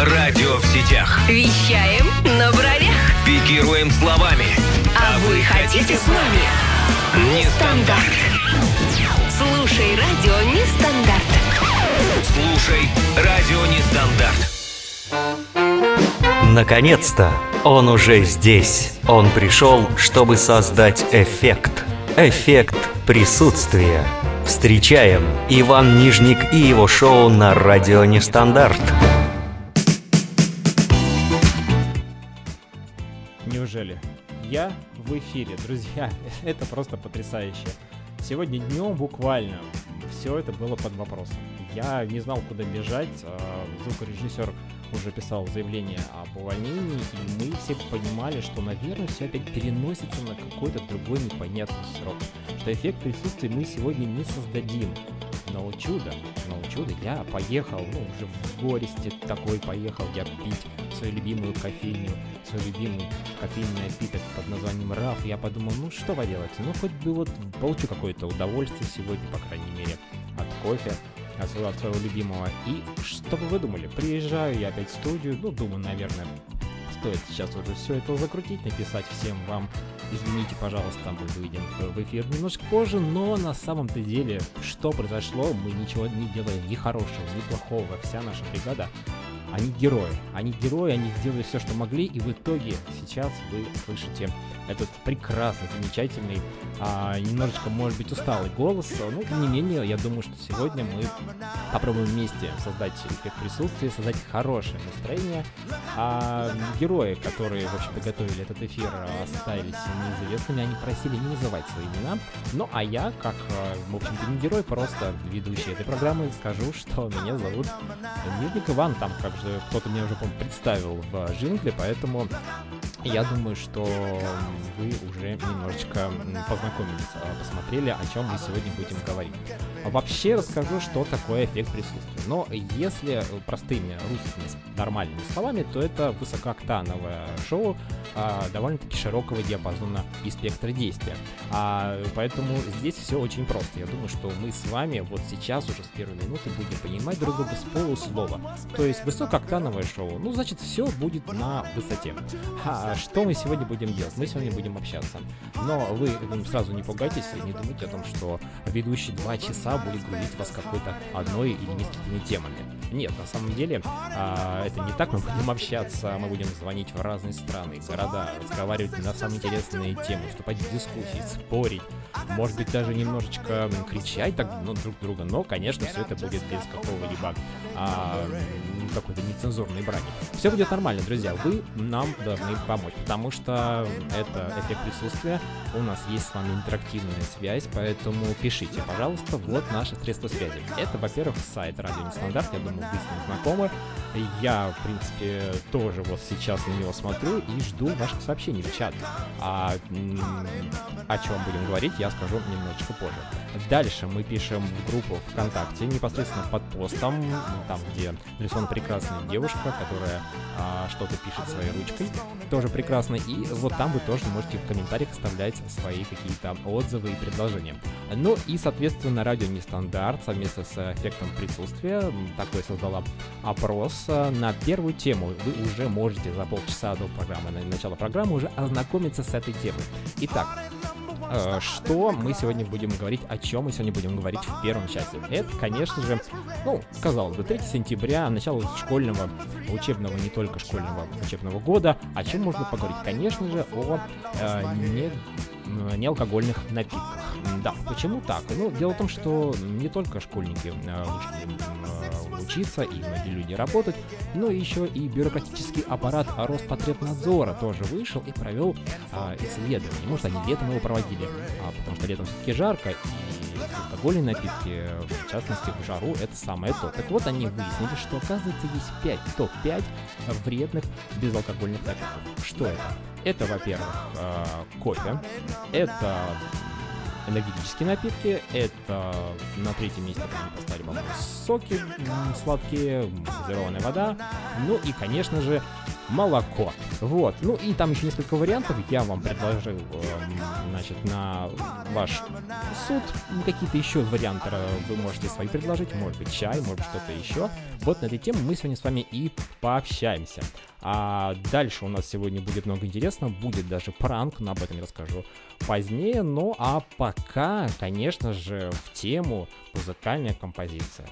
Радио в сетях. Вещаем на бровях. Пикируем словами. А вы хотите с нами? Нестандарт. Слушай радио Нестандарт. Слушай Радио Нестандарт. Наконец-то! Он уже здесь. Он пришел, чтобы создать эффект. Эффект присутствия. Встречаем Иван Нижник и его шоу на радио Нестандарт. Неужели? Я в эфире, друзья. Это просто потрясающе. Сегодня днем буквально все это было под вопросом. Я не знал, куда бежать. а Звукорежиссер уже писал заявление об увольнении, и мы все понимали, что, наверное, все опять переносится на какой-то другой непонятный срок. Что эффект присутствия мы сегодня не создадим. Но чудо, но чудо, я поехал, ну, уже в горести такой поехал я пить свою любимую кофейню, свой любимый кофейный напиток под названием РАФ. Я подумал, ну что поделать, ну хоть бы вот получу какое-то удовольствие сегодня, по крайней мере, от кофе, от своего, от своего любимого. И что бы вы думали, приезжаю я опять в студию, ну, думаю, наверное, стоит сейчас уже все это закрутить, написать всем вам, извините, пожалуйста, мы выйдем в эфир немножко позже, но на самом-то деле, что произошло, мы ничего не делаем ни хорошего, ни плохого, вся наша бригада они герои. Они герои, они сделали все, что могли, и в итоге сейчас вы слышите этот прекрасный, замечательный, а, немножечко, может быть, усталый голос. Но, тем не менее, я думаю, что сегодня мы попробуем вместе создать эффект присутствия, создать хорошее настроение. А герои, которые, в общем-то, готовили этот эфир, остались неизвестными. Они просили не называть свои имена. Ну, а я, как, э, в общем-то, не герой, просто ведущий этой программы, скажу, что меня зовут Нижник Иван. Там, как кто-то меня уже, по-моему, представил в джингле, поэтому я думаю, что вы уже немножечко познакомились, а, посмотрели, о чем мы сегодня будем говорить. А Вообще расскажу, что такое эффект присутствия. Но если простыми русскими нормальными словами, то это высокооктановое шоу а, довольно-таки широкого диапазона и спектра действия. А, поэтому здесь все очень просто. Я думаю, что мы с вами вот сейчас уже с первой минуты будем понимать друг друга с полуслова. То есть высокооктановое шоу, ну значит все будет на высоте. А что мы сегодня будем делать? Мы сегодня будем общаться. Но вы сразу не пугайтесь и не думайте о том, что ведущий два часа будет грузить вас какой-то одной или несколькими темами. Нет, на самом деле а, это не так. Мы будем общаться, мы будем звонить в разные страны, города, разговаривать на самые интересные темы, вступать в дискуссии, спорить, может быть даже немножечко кричать так ну, друг друга. Но, конечно, все это будет без какого-либо а, какой-то нецензурной брани. Все будет нормально, друзья. Вы нам должны помочь, потому что это эффект присутствия. У нас есть с вами интерактивная связь, поэтому пишите, пожалуйста, вот наши средства связи. Это, во-первых, сайт Радио Нестандарт, я думаю, вы с ним знакомы. Я, в принципе, тоже вот сейчас на него смотрю и жду ваших сообщений в чат. А о чем будем говорить, я скажу немножечко позже. Дальше мы пишем в группу ВКонтакте, непосредственно под постом, там, где нарисована прекрасная девушка, которая а, что-то пишет своей ручкой, тоже прекрасно. И вот там вы тоже можете в комментариях оставлять свои какие-то отзывы и предложения. Ну и, соответственно, радио Нестандарт совместно с эффектом присутствия такой создала опрос э, на первую тему. Вы уже можете за полчаса до программы, на начала программы уже ознакомиться с этой темой. Итак, что мы сегодня будем говорить, о чем мы сегодня будем говорить в первом часе. Это, конечно же, ну, казалось бы, 3 сентября, начало школьного, учебного, не только школьного учебного года. О чем можно поговорить? Конечно же, о э, не, м, неалкогольных напитках. Да, почему так? Ну, дело в том, что не только школьники э, вышли э, учиться и многие люди работать, но еще и бюрократический аппарат Роспотребнадзора тоже вышел и провел а, исследование. Может, они летом его проводили, а, потому что летом все-таки жарко, и алкогольные напитки, в частности, в жару, это самое то. Так вот, они выяснили, что, оказывается, есть 5, топ-5 вредных безалкогольных напитков. Что это? Это, во-первых, а, кофе, это энергетические напитки. Это на третьем месте они поставили, по-моему, соки сладкие, газированная вода. Ну и, конечно же, молоко. Вот. Ну и там еще несколько вариантов. Я вам предложил, эм, значит, на ваш суд какие-то еще варианты э, вы можете свои предложить. Может быть, чай, может что-то еще. Вот на этой теме мы сегодня с вами и пообщаемся. А дальше у нас сегодня будет много интересного. Будет даже пранк, но об этом я расскажу позднее. Ну а пока, конечно же, в тему музыкальная композиция.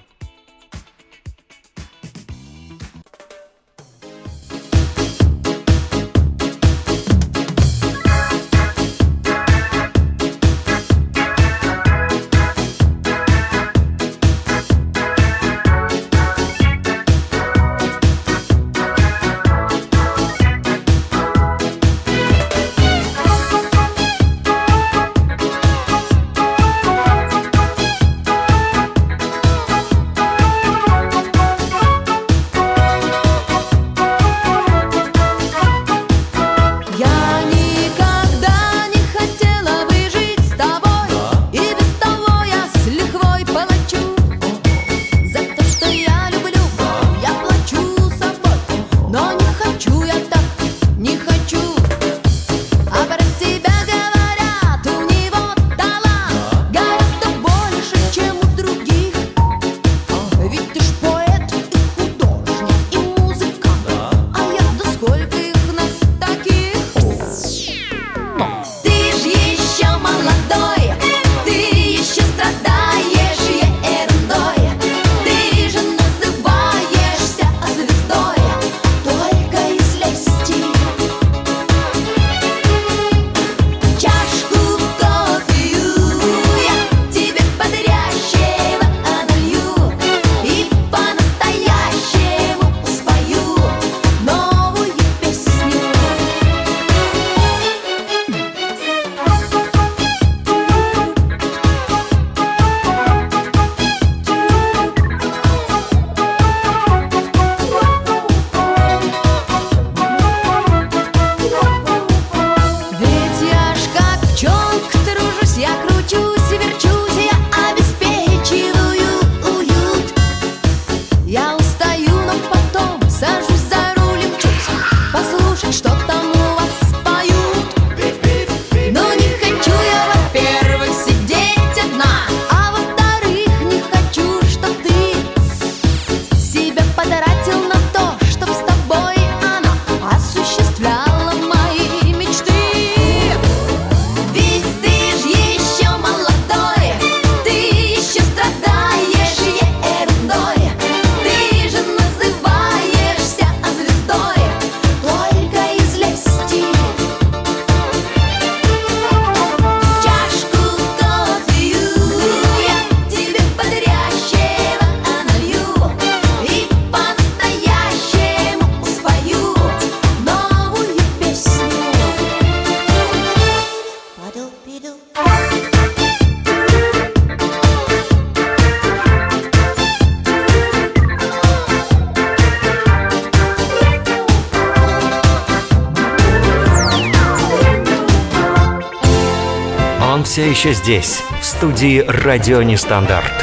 Все еще здесь, в студии «Радио Нестандарт».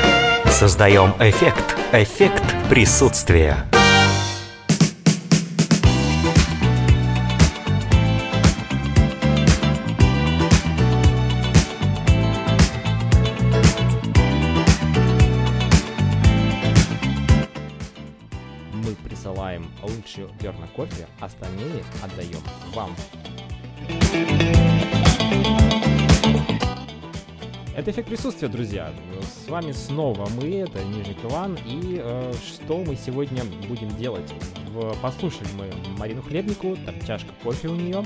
Создаем эффект, эффект присутствия. Присутствия, друзья. С вами снова мы, это Нижник Иван. И э, что мы сегодня будем делать? В, послушали мы Марину Хлебнику, там чашка кофе у нее.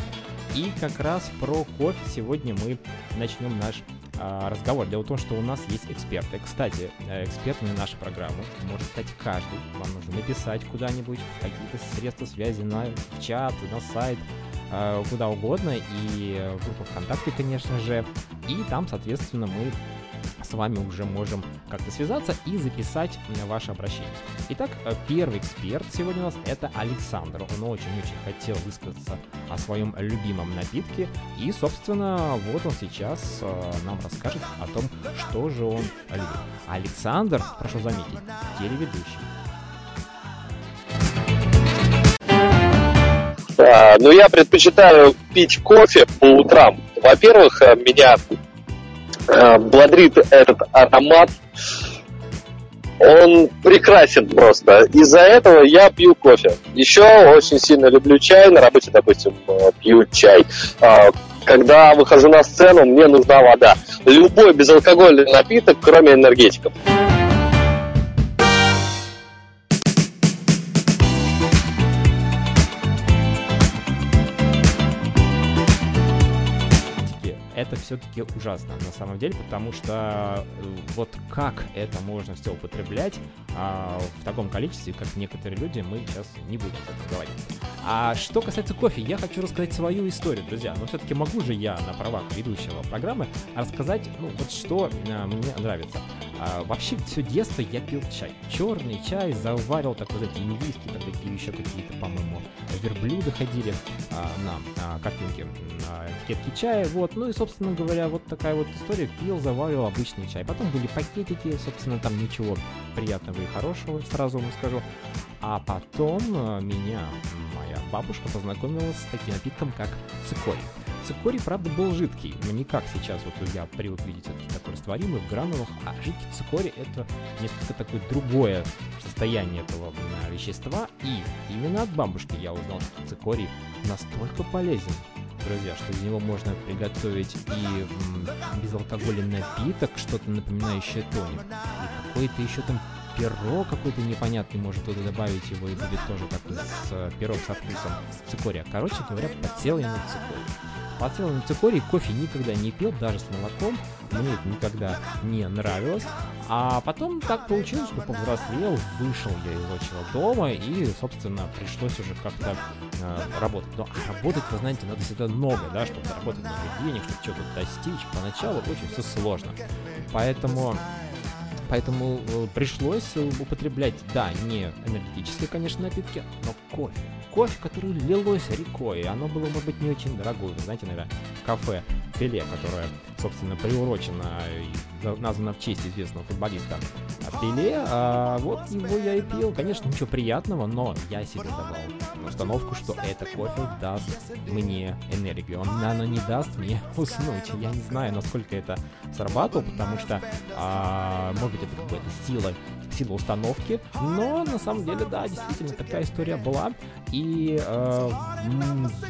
И как раз про кофе сегодня мы начнем наш э, разговор. Дело в том, что у нас есть эксперты. Кстати, э, экспертами нашей программы может стать каждый. Вам нужно написать куда-нибудь, какие-то средства связи на в чат, на сайт, э, куда угодно. И в группу ВКонтакте, конечно же. И там, соответственно, мы с вами уже можем как-то связаться и записать ваше обращение. Итак, э, первый эксперт сегодня у нас это Александр. Он очень-очень хотел высказаться о своем любимом напитке. И, собственно, вот он сейчас э, нам расскажет о том, что же он любит. Александр, прошу заметить, телеведущий. А, но я предпочитаю пить кофе по утрам. Во-первых, э, меня э, бодрит этот аромат. Он прекрасен просто. Из-за этого я пью кофе. Еще очень сильно люблю чай. На работе, допустим, э, пью чай. А, когда выхожу на сцену, мне нужна вода. Любой безалкогольный напиток, кроме энергетиков. Все-таки ужасно на самом деле, потому что э, вот как это можно все употреблять а, в таком количестве, как некоторые люди, мы сейчас не будем так говорить. А что касается кофе, я хочу рассказать свою историю, друзья. Но все-таки могу же я на правах ведущего программы рассказать, ну вот что а, мне нравится. А, вообще все детство я пил чай. Черный чай, заварил такой, знаете, индийский, там такие еще какие-то, по-моему, верблюды ходили а, на а, картинке, на кетки чая, вот. Ну и, собственно говоря, вот такая вот история. Пил, заварил обычный чай. Потом были пакетики, собственно, там ничего приятного и хорошего, сразу вам скажу. А потом а, меня моя бабушка познакомила с таким напитком, как цикорий. Цикорий, правда, был жидкий, но не как сейчас, вот я привык видеть это такой растворимый в гранулах, а жидкий цикорий это несколько такое другое состояние этого вещества, и именно от бабушки я узнал, что цикорий настолько полезен, друзья, что из него можно приготовить и безалкогольный напиток, что-то напоминающее тоник, и какой-то еще там перо какой-то непонятный может туда добавить его и будет тоже как с э, пирог со вкусом цикория. Короче говоря, подсел я на цикорий. Подсел на цикорий, кофе никогда не пил, даже с молоком. Мне это никогда не нравилось. А потом так получилось, что повзрослел, вышел я из отчего дома и, собственно, пришлось уже как-то э, работать. Но работать, вы знаете, надо всегда много, да, чтобы заработать много денег, чтобы что-то достичь. Поначалу очень все сложно. Поэтому Поэтому э, пришлось употреблять, да, не энергетические, конечно, напитки, но кофе. Кофе, который лилось рекой. Оно было, может быть, не очень дорогое. Вы знаете, наверное, кафе Пеле, которое, собственно, приурочено и названо в честь известного футболиста Пеле. А вот его я и пил. Конечно, ничего приятного, но я себе давал установку, что это кофе даст мне энергию. Он, оно не даст мне уснуть. Я не знаю, насколько это срабатывало, потому что, а, может быть, это какая-то сила сила установки, но на самом деле, да, действительно, такая история была, и э,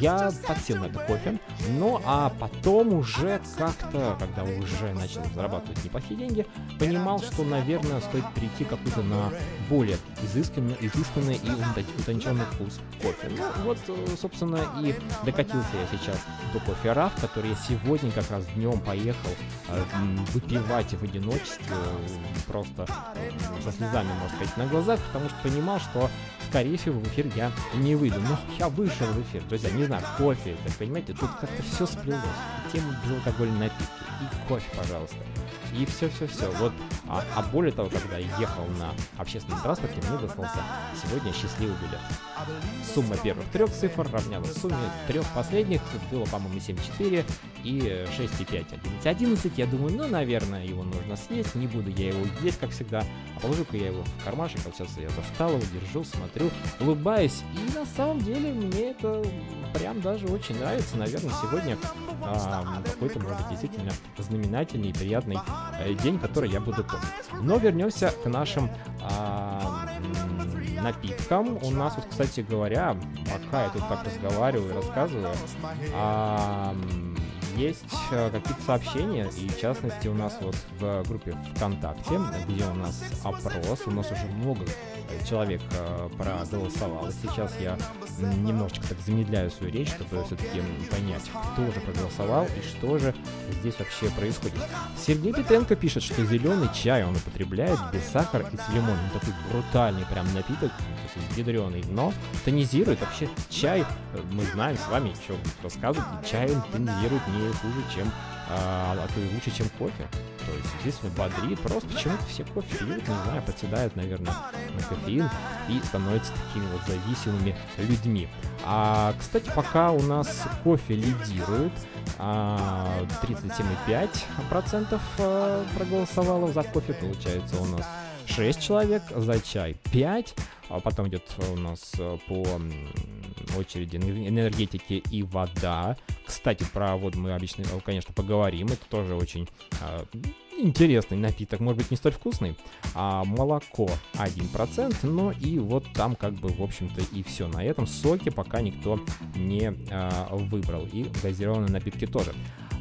я подсел на это кофе, ну а потом уже как-то, когда уже начал зарабатывать неплохие деньги, понимал, что, наверное, стоит перейти какой-то на более изысканный, изысканный и утонченный вкус кофе. Ну вот, э, собственно, и докатился я сейчас до кофе раф, который я сегодня как раз днем поехал э, выпивать в одиночестве, просто со слезами, можно сказать, на глазах, потому что понимал, что, скорее всего, в эфир я не выйду. Но я вышел в эфир. Друзья, не знаю, кофе, так понимаете, тут как-то все сплелось. Тема безалкогольной напитки, и кофе, пожалуйста. И все-все-все. Вот, а, а более того, когда я ехал на общественном транспорте, мне достался сегодня счастливый билет. Сумма первых трех цифр равнялась сумме трех последних. Было, по-моему, 7,4 и 6,5, 11. 11, я думаю, ну, наверное, его нужно съесть. Не буду я его есть, как всегда. А положу-ка я его в кармашек. Вот сейчас я достал его, держу, смотрю, улыбаюсь. И на самом деле мне это прям даже очень нравится. Наверное, сегодня а, какой-то, может действительно знаменательный и приятный день, который я буду помнить. Но вернемся к нашим а, напиткам. У нас вот, кстати говоря, пока я тут так разговариваю и рассказываю, а, есть э, какие-то сообщения, и в частности у нас вот в группе ВКонтакте, где у нас опрос, у нас уже много человек э, проголосовало. Сейчас я немножечко так замедляю свою речь, чтобы все-таки понять, кто же проголосовал и что же здесь вообще происходит. Сергей Петренко пишет, что зеленый чай он употребляет без сахара и с лимоном. Такой брутальный прям напиток, то есть ядреный, но тонизирует. Вообще чай, э, мы знаем с вами, что рассказывать, чай он тонизирует не хуже, чем, а, а то и лучше, чем кофе. То есть, естественно, бодрит. Просто почему-то все кофе пьют, не знаю, подседают, наверное, на кофеин и становятся такими вот зависимыми людьми. А, кстати, пока у нас кофе лидирует, а, 37,5% а, проголосовало за кофе, получается у нас 6 человек, за чай 5, а потом идет у нас э, по очереди энергетики и вода. Кстати, про воду мы обычно, конечно, поговорим. Это тоже очень э, интересный напиток, может быть, не столь вкусный. А молоко 1%, но и вот там как бы, в общем-то, и все. На этом соки пока никто не э, выбрал. И газированные напитки тоже.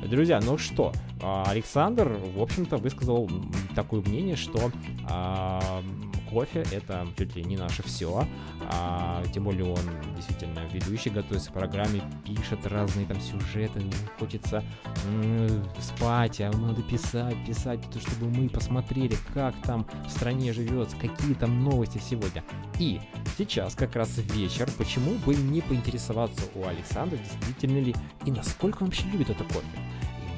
Друзья, ну что, Александр, в общем-то, высказал такое мнение, что а, кофе это чуть ли не наше все. А, тем более он действительно ведущий, готовится к программе, пишет разные там сюжеты, хочется м- спать, а надо писать, писать, чтобы мы посмотрели, как там в стране живется, какие там новости сегодня. И сейчас как раз вечер, почему бы не поинтересоваться у Александра, действительно ли и насколько он вообще любит это кофе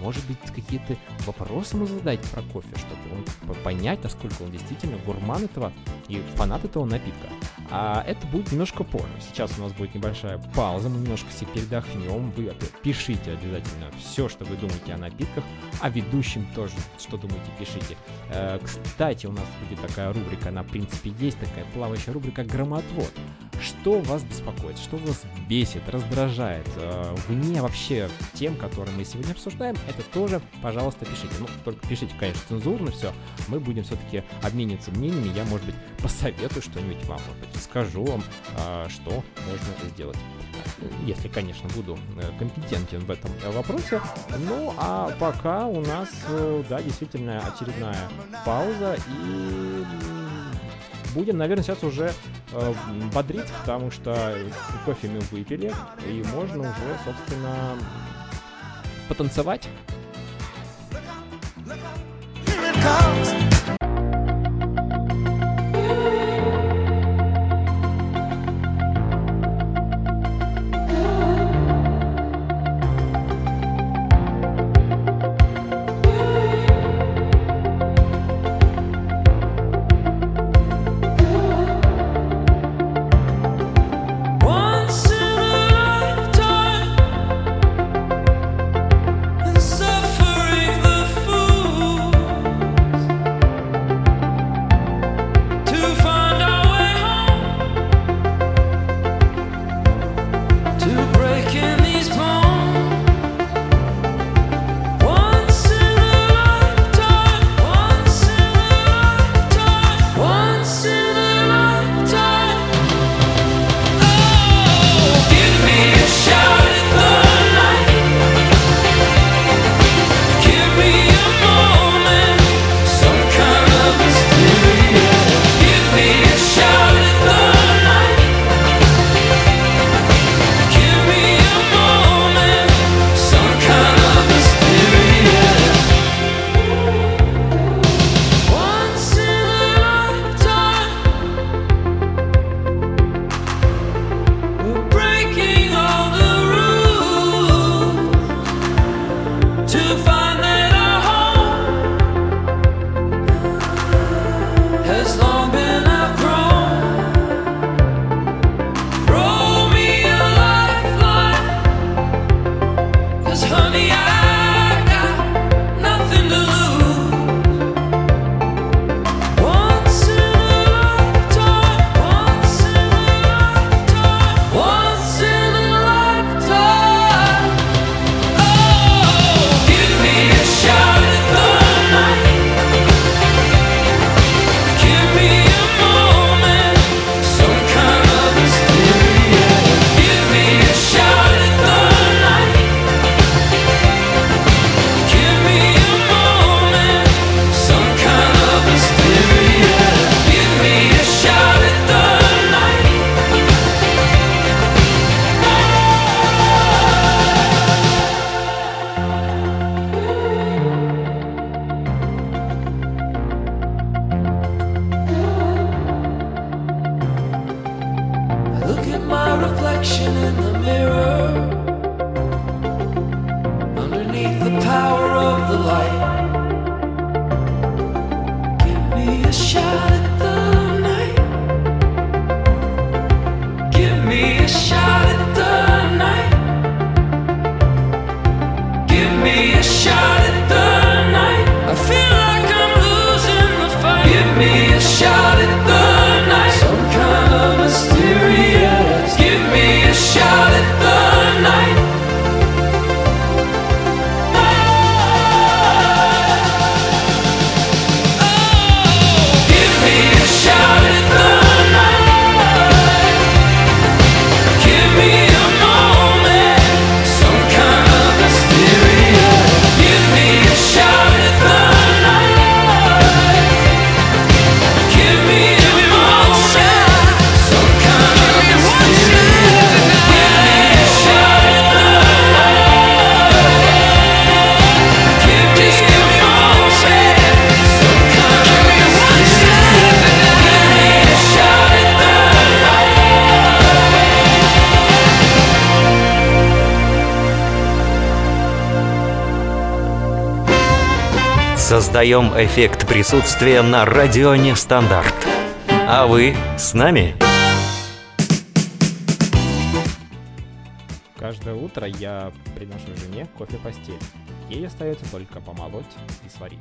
может быть, какие-то вопросы ему задать про кофе, чтобы он понять, насколько он действительно гурман этого и фанат этого напитка. А это будет немножко позже. Сейчас у нас будет небольшая пауза, мы немножко себе передохнем. Вы пишите обязательно все, что вы думаете о напитках, о ведущем тоже, что думаете, пишите. Э, кстати, у нас будет такая рубрика, она в принципе есть, такая плавающая рубрика «Громотвод». Что вас беспокоит, что вас бесит, раздражает, э, вне вообще тем, которые мы сегодня обсуждаем, это тоже, пожалуйста, пишите. Ну, только пишите, конечно, цензурно все. Мы будем все-таки обмениваться мнениями. Я, может быть, посоветую что-нибудь вам, может быть, скажу вам, э, что можно сделать. Если, конечно, буду э, компетентен в этом вопросе. Ну, а пока у нас, э, да, действительно очередная пауза и будем, наверное, сейчас уже э, бодрить, потому что кофе мы выпили, и можно уже, собственно, потанцевать. Создаем эффект присутствия на радио Нестандарт. А вы с нами? Каждое утро я приношу жене кофе постель. Ей остается только помолоть и сварить.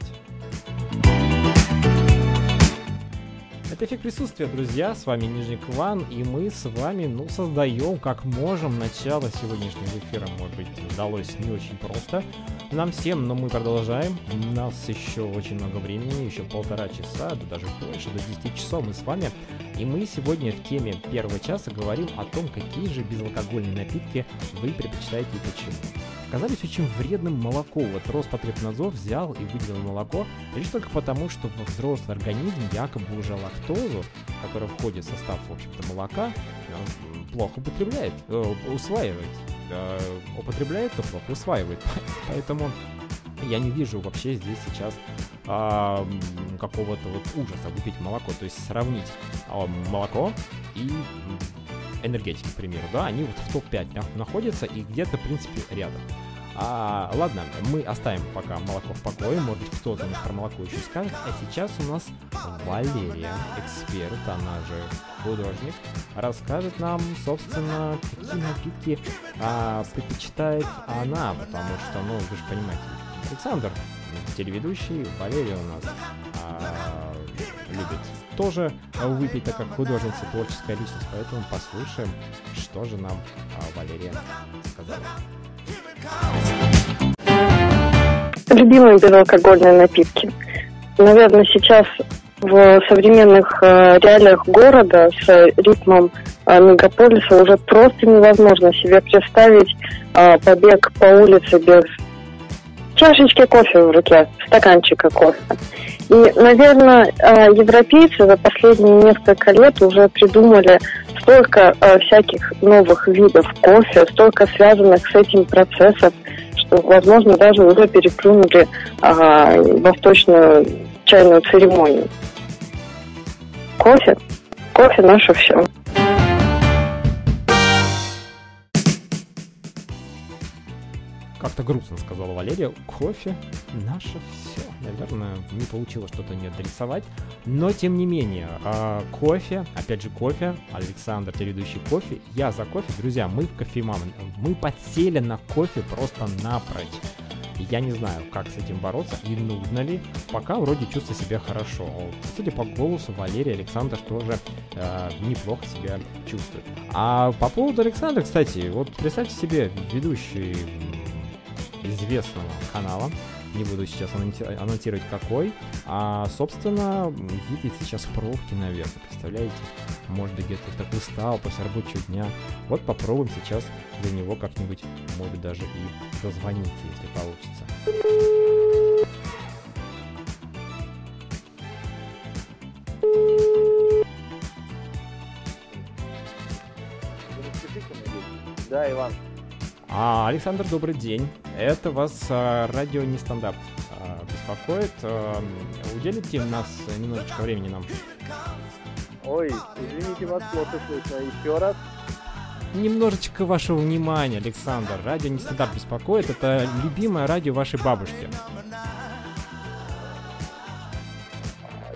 Это эффект присутствия, друзья. С вами Нижник Иван, и мы с вами, ну, создаем как можем начало сегодняшнего эфира. Может быть, удалось не очень просто нам всем, но мы продолжаем. У нас еще очень много времени, еще полтора часа, да даже больше, до 10 часов мы с вами. И мы сегодня в теме первого часа говорим о том, какие же безалкогольные напитки вы предпочитаете и почему оказались очень вредным молоко. Вот Роспотребнадзор взял и выделил молоко лишь только потому, что во взрослый организм якобы уже лактозу, которая входит в состав, в общем-то, молока, плохо употребляет, э, усваивает. Э, употребляет, то плохо усваивает. Поэтому я не вижу вообще здесь сейчас а, какого-то вот ужаса выпить молоко. То есть сравнить а, молоко и энергетики, к примеру, да, они вот в топ-5 находятся и где-то, в принципе, рядом. А, ладно, мы оставим пока молоко в покое, может кто-то нас про молоко еще скажет. А сейчас у нас Валерия, эксперт, она же художник, расскажет нам, собственно, какие напитки а, предпочитает она, потому что, ну, вы же понимаете, Александр, телеведущий, Валерия у нас а, любит тоже выпить, так как художница, творческая личность, поэтому послушаем, что же нам а, Валерия сказала. Любимые безалкогольные напитки. Наверное, сейчас в современных э, реалиях города с ритмом э, мегаполиса уже просто невозможно себе представить э, побег по улице без чашечки кофе в руке, стаканчика кофе. И, наверное, э, европейцы за последние несколько лет уже придумали столько э, всяких новых видов кофе, столько связанных с этим процессов, что, возможно, даже уже переплюнули а, восточную чайную церемонию. Кофе. Кофе наше все. Как-то грустно сказала Валерия. Кофе наше все. Наверное, не получилось что-то не адресовать. Но, тем не менее, э, кофе, опять же кофе, Александр, телеведущий кофе, я за кофе. Друзья, мы в кофеман, мы подсели на кофе просто напрочь. Я не знаю, как с этим бороться и нужно ли. Пока вроде чувствую себя хорошо. Судя по голосу, Валерий Александр тоже э, неплохо себя чувствует. А по поводу Александра, кстати, вот представьте себе, ведущий известного канала. Не буду сейчас анонсировать какой. А, собственно, едет сейчас в пробке наверх. Представляете? Может быть, где-то так устал после рабочего дня. Вот попробуем сейчас для него как-нибудь, может даже и дозвонить, если получится. Да, Иван. А, Александр, добрый день. Это вас а, радио Нестандарт а, беспокоит. А, уделите нас немножечко времени нам? Ой, извините, вас плохо слышно. Еще раз. Немножечко вашего внимания, Александр. Радио Нестандарт беспокоит. Это любимое радио вашей бабушки.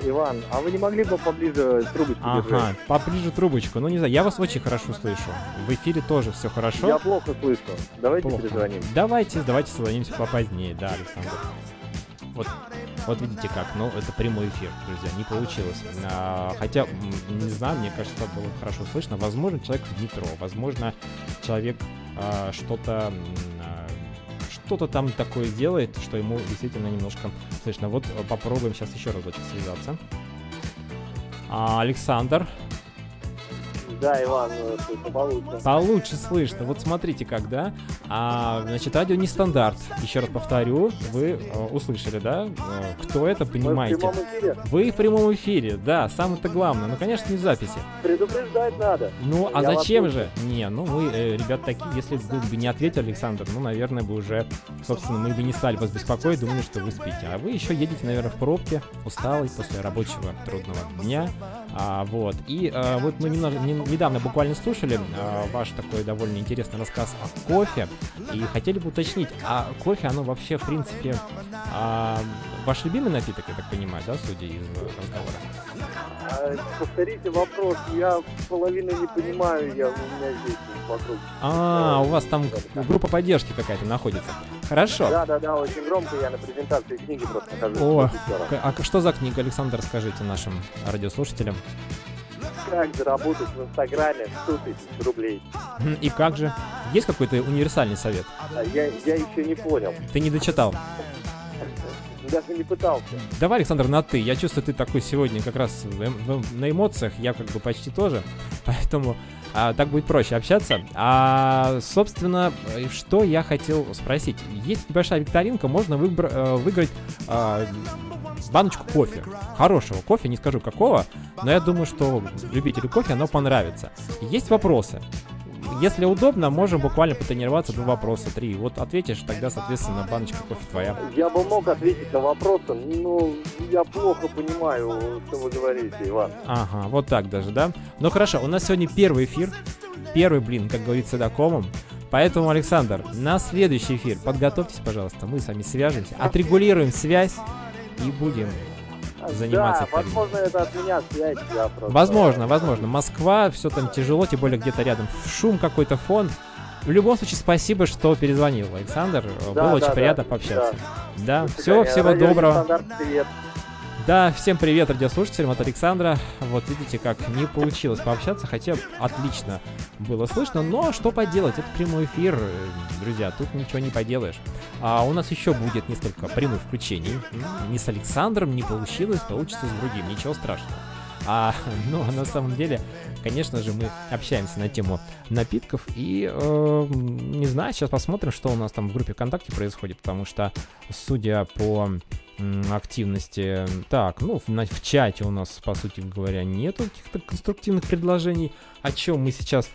Иван, а вы не могли бы поближе трубочку Ага, держать? поближе трубочку. Ну, не знаю, я вас очень хорошо слышу. В эфире тоже все хорошо. Я плохо слышу. Давайте Плохо. перезвоним. Давайте, давайте созвонимся попозднее, да, Александр. Вот, вот видите как, ну это прямой эфир, друзья, не получилось. А, хотя, не знаю, мне кажется, было хорошо слышно. Возможно, человек в метро, возможно, человек а, что-то а, что-то там такое делает, что ему действительно немножко слышно. Вот э, попробуем сейчас еще разочек связаться. А, Александр, Да, Иван, э, слышно получше. Получше слышно. Вот смотрите, когда. А, значит, радио нестандарт. Еще раз повторю, вы э, услышали, да? Э, кто это, Мы в понимаете? прямом эфире. Вы в прямом эфире, да, самое-то главное. Ну, конечно, не в записи. Предупреждать надо. Ну, а Я зачем же? Не, ну мы, э, ребят, такие, если бы вы бы не ответили, Александр, ну, наверное, бы уже, собственно, мы бы не стали вас беспокоить, думали, что вы спите. А вы еще едете, наверное, в пробке, усталый после рабочего трудного дня. А, вот. И а, вот мы немного, не- недавно буквально слушали а, ваш такой довольно интересный рассказ о кофе. И хотели бы уточнить, а кофе, оно вообще, в принципе, а, ваш любимый напиток, я так понимаю, да, судя из э, разговора? А, Повторите вопрос, я половину не понимаю, я, у меня здесь вокруг. А, у вас там группа поддержки какая-то находится. Хорошо. Да, да, да, очень громко, я на презентации книги просто нахожусь. О, а что за книга, Александр, скажите нашим радиослушателям? Как заработать в Инстаграме 100 тысяч рублей? И как же? Есть какой-то универсальный совет? А Я, я еще не понял, Ты не дочитал. Даже не пытался. Давай, Александр, на ты. Я чувствую, ты такой сегодня как раз эм- в- на эмоциях, я как бы почти тоже. Поэтому а, так будет проще общаться. А, собственно, э, что я хотел спросить. Есть небольшая викторинка, можно выбра- э, выиграть а, баночку кофе. Хорошего кофе, не скажу какого, но я думаю, что любителю кофе оно понравится. Есть вопросы. Если удобно, можем буквально потренироваться два вопроса, три. Вот ответишь, тогда, соответственно, баночка кофе твоя. Я бы мог ответить на вопросы, но я плохо понимаю, что вы говорите, Иван. Ага, вот так даже, да? Ну хорошо, у нас сегодня первый эфир. Первый, блин, как говорится, докомом. Поэтому, Александр, на следующий эфир подготовьтесь, пожалуйста. Мы с вами свяжемся, отрегулируем связь и будем заниматься. Да, возможно, это от меня связь. Я просто... Возможно, возможно. Москва, все там тяжело, тем более где-то рядом шум какой-то, фон. В любом случае, спасибо, что перезвонил, Александр. Да, Было да, очень да, приятно да. пообщаться. Да, свидания. всего Радио доброго. Привет. Да, всем привет, радиослушателям от Александра. Вот видите, как не получилось пообщаться, хотя отлично было слышно, но что поделать, это прямой эфир, друзья, тут ничего не поделаешь. А у нас еще будет несколько прямых включений. Не с Александром не получилось, получится с другим, ничего страшного. А, ну, на самом деле, конечно же, мы общаемся на тему напитков и, э, не знаю, сейчас посмотрим, что у нас там в группе ВКонтакте происходит, потому что, судя по активности, так, ну, в, в чате у нас, по сути говоря, нету каких-то конструктивных предложений, о чем мы сейчас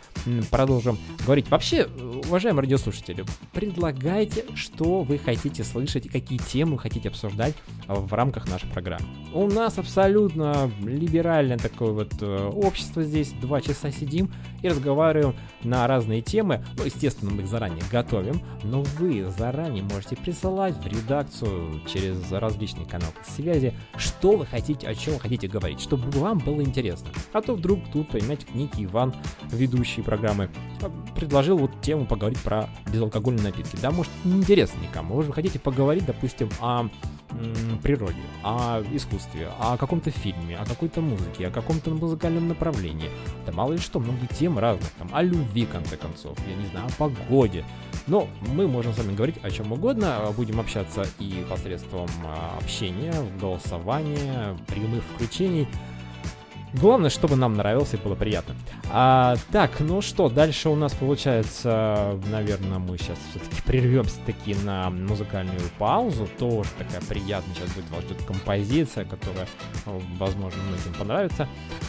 продолжим говорить. Вообще, уважаемые радиослушатели, предлагайте, что вы хотите слышать какие темы хотите обсуждать в рамках нашей программы. У нас абсолютно либеральное такое вот э, общество здесь. Два часа сидим и разговариваем на разные темы. Ну, естественно, мы их заранее готовим, но вы заранее можете присылать в редакцию через различные каналы связи, что вы хотите, о чем вы хотите говорить, чтобы вам было интересно. А то вдруг тут, понимаете, некий Иван, ведущий программы, предложил вот тему поговорить про безалкогольные напитки. Да, может, неинтересно никому. Может, вы хотите поговорить, допустим, о природе, о искусстве, о каком-то фильме, о какой-то музыке, о каком-то музыкальном направлении. Да мало ли что, много тем разных, там, о любви, в конце концов, я не знаю, о погоде. Но мы можем с вами говорить о чем угодно, а, будем общаться и посредством а, общения, голосования, прямых включений. Главное, чтобы нам нравилось и было приятно. А, так, ну что, дальше у нас получается, наверное, мы сейчас все-таки прервемся таки на музыкальную паузу. Тоже такая приятная сейчас будет вас ждет композиция, которая, возможно, многим понравится.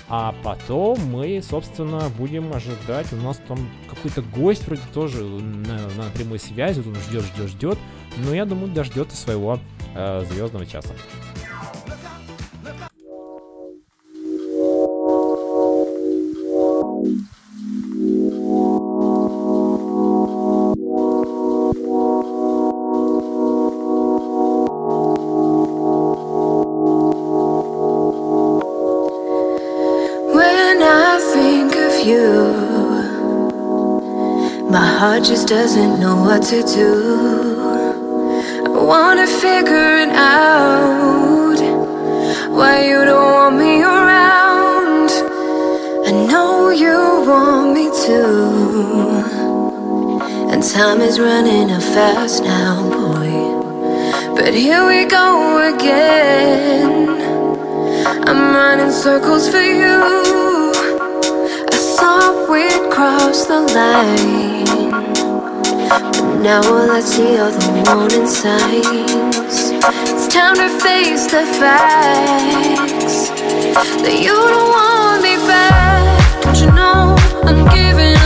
А потом мы, собственно, будем ожидать. У нас там какой-то гость вроде тоже на, на прямой связи. Он ждет, ждет, ждет. Но я думаю, дождется своего э, звездного часа. Heart just doesn't know what to do. I wanna figure it out why you don't want me around. I know you want me to, and time is running out fast now, boy. But here we go again. I'm running circles for you. I thought we'd cross the line. But now all I see are the warning signs. It's time to face the facts that you don't want me back. I'm giving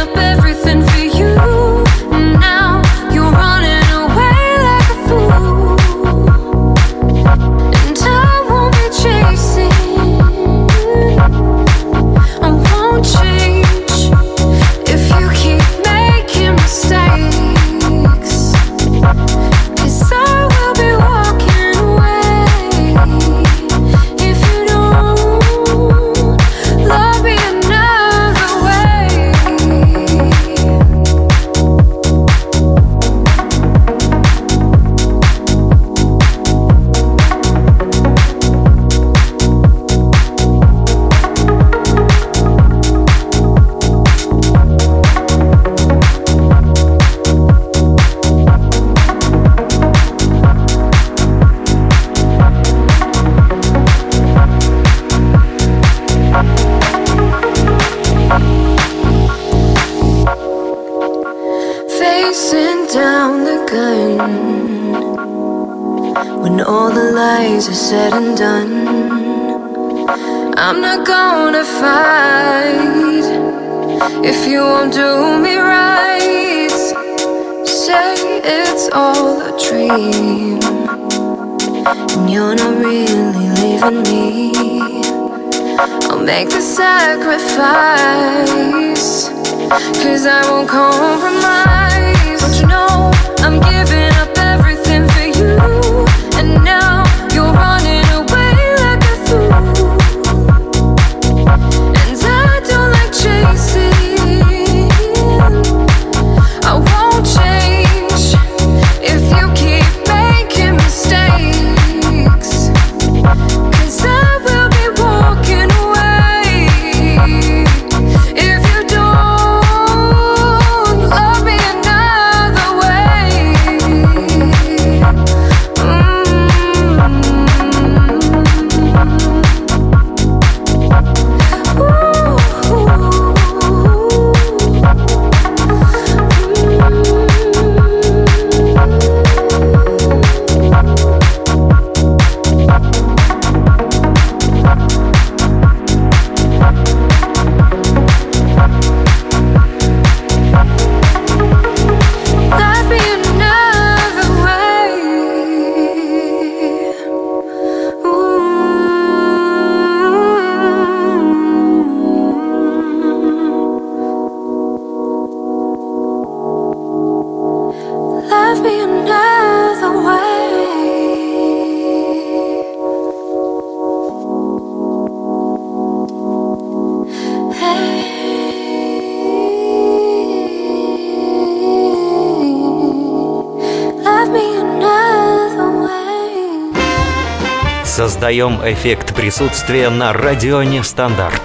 Создаем эффект присутствия на радио Нестандарт.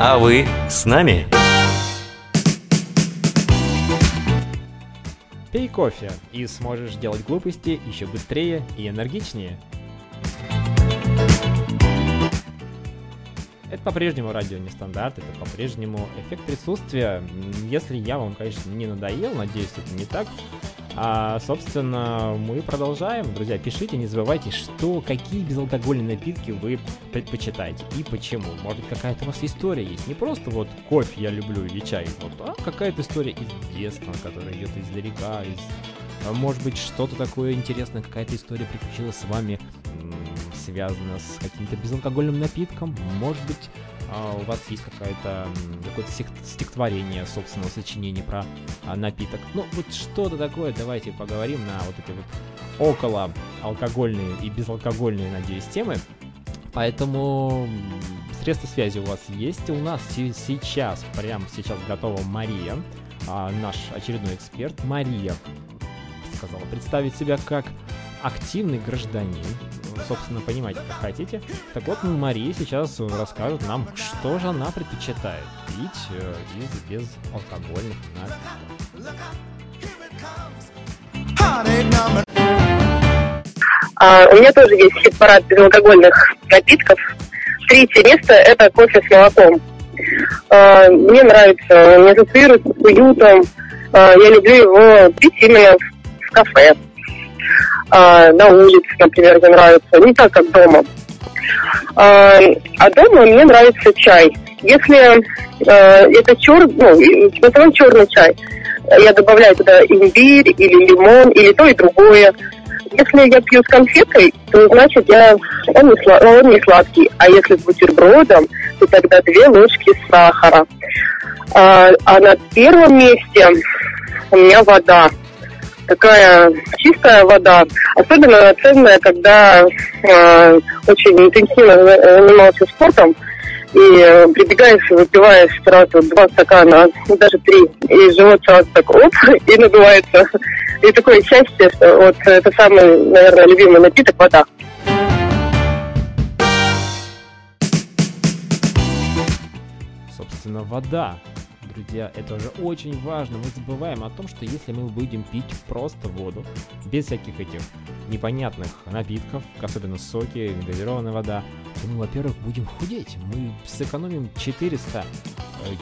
А вы с нами? Пей кофе и сможешь делать глупости еще быстрее и энергичнее. Это по-прежнему радио нестандарт, это по-прежнему эффект присутствия. Если я вам, конечно, не надоел, надеюсь, это не так. А, собственно, мы продолжаем. Друзья, пишите, не забывайте, что, какие безалкогольные напитки вы предпочитаете и почему. Может быть, какая-то у вас история есть. Не просто вот кофе я люблю или чай, вот, а какая-то история из детства, которая идет издалека, из а Может быть, что-то такое интересное, какая-то история приключилась с вами, связана с каким-то безалкогольным напитком. Может быть, у вас есть какое-то стих- стихотворение собственного сочинения про а, напиток. Ну, вот что-то такое, давайте поговорим на вот эти вот около алкогольные и безалкогольные, надеюсь, темы. Поэтому средства связи у вас есть. У нас се- сейчас, прямо сейчас готова Мария, а, наш очередной эксперт. Мария сказала представить себя как активный гражданин. Собственно, понимаете, как хотите. Так вот, Мария сейчас расскажет нам, что же она предпочитает пить э, из безалкогольных напитков. А, у меня тоже есть хит-парад безалкогольных напитков. Третье место – это кофе с молоком. А, мне нравится, он ассоциируется с уютом. А, я люблю его пить именно в кафе. А, на улице, например, мне нравится. Не так, как дома. А, а дома мне нравится чай. Если э, это чер, ну, в основном черный чай, я добавляю туда имбирь или лимон, или то и другое. Если я пью с конфеткой, то значит я он не, сла- он не сладкий. А если с бутербродом, то тогда две ложки сахара. А, а на первом месте у меня вода. Такая чистая вода. Особенно ценная, когда э, очень интенсивно занимался спортом и э, прибегаешь и выпиваешь сразу два стакана, даже три, и живот сразу так оп, и надувается. И такое счастье, что вот это самый, наверное, любимый напиток – вода. Собственно, вода. Друзья, это же очень важно. Мы забываем о том, что если мы будем пить просто воду, без всяких этих непонятных напитков, особенно соки, газированная вода, то мы, во-первых, будем худеть. Мы сэкономим 400 э,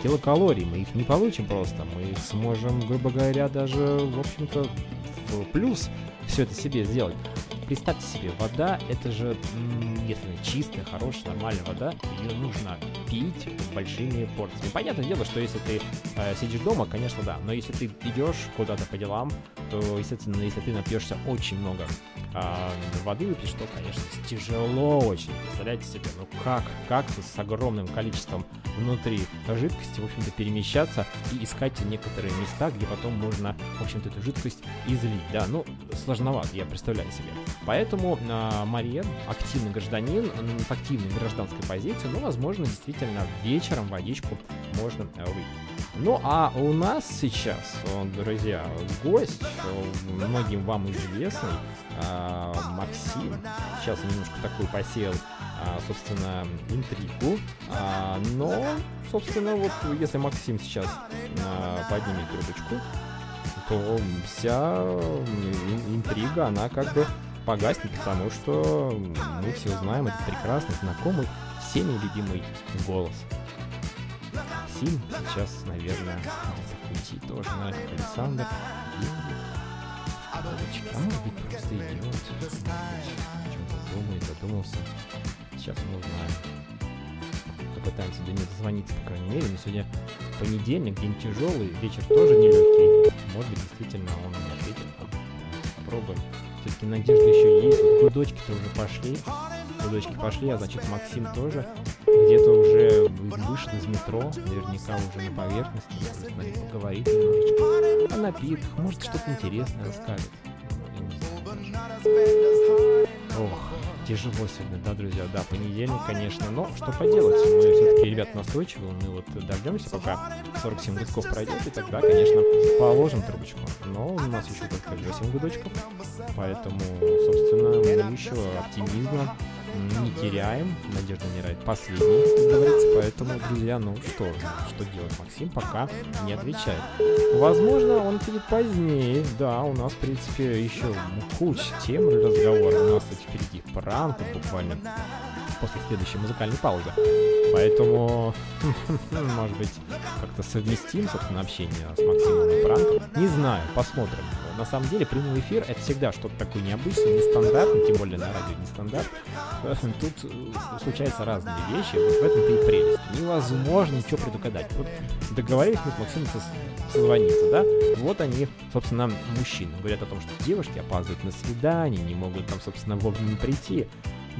килокалорий. Мы их не получим просто. Мы сможем, грубо говоря, даже, в общем-то, плюс все это себе сделать. Представьте себе, вода, это же, если она чистая, хорошая, нормальная вода, ее нужно пить большими порциями. Понятное дело, что если ты э, сидишь дома, конечно, да, но если ты идешь куда-то по делам, то, естественно, если ты напьешься очень много а, воды выпьешь, то, конечно, тяжело очень. Представляете себе, ну как, как с огромным количеством внутри жидкости, в общем-то, перемещаться и искать некоторые места, где потом можно, в общем-то, эту жидкость излить. Да, ну, сложновато, я представляю себе. Поэтому а, Мария, активный гражданин, м, с активной гражданской позицией, ну, возможно, действительно, вечером водичку можно э, выпить. Ну, а у нас сейчас, э, друзья, гость, э, многим вам известный, а, Максим. Сейчас я немножко такой посеял, а, собственно, интригу. Но, собственно, вот если Максим сейчас поднимет трубочку, то вся ин- интрига, она как бы погаснет, потому что мы все знаем этот прекрасный, знакомый, всеми любимый голос. Максим сейчас, наверное, в пути тоже, как Александр. едет. Трубочка, а может быть, просто идет. Может быть, о чем-то думает, задумался. Сейчас мы узнаем. Попытаемся до него дозвониться, по крайней мере. Но сегодня понедельник, день тяжелый, вечер тоже нелегкий. Может быть, действительно он не ответит. Попробуем. Все-таки надежда еще есть. Вот гудочки-то уже пошли. Гудочки пошли, а значит Максим тоже где-то уже вы- вышел из метро, наверняка уже на поверхности, может с нами поговорит немножечко о напитках, может что-то интересное расскажет. Ну. Ох, тяжело сегодня, да, друзья, да, понедельник, конечно, но что поделать, мы все-таки, ребят, настойчивы, мы вот дождемся, пока 47 гудков пройдет, и тогда, конечно, положим трубочку. Но у нас еще только 8 гудочков, поэтому, собственно, мы еще оптимизма не теряем, надежда умирает последней, как говорится, поэтому, друзья, ну что, что делать, Максим пока не отвечает. Возможно, он будет позднее, да, у нас, в принципе, еще куча тем для разговора, у нас кстати, впереди пранк буквально после следующей музыкальной паузы. Поэтому, может быть, как-то совместим, собственно, общение с Максимом и пранком. Не знаю, посмотрим. На самом деле, прямой эфир — это всегда что-то такое необычное, нестандартное, тем более на радио нестандарт. Тут э, случаются разные вещи, вот в этом-то и прелесть. Невозможно ничего предугадать. Вот договорились мы с Максимом созвониться, да? Вот они, собственно, мужчины говорят о том, что девушки опаздывают на свидание, не могут там, собственно, вовремя прийти.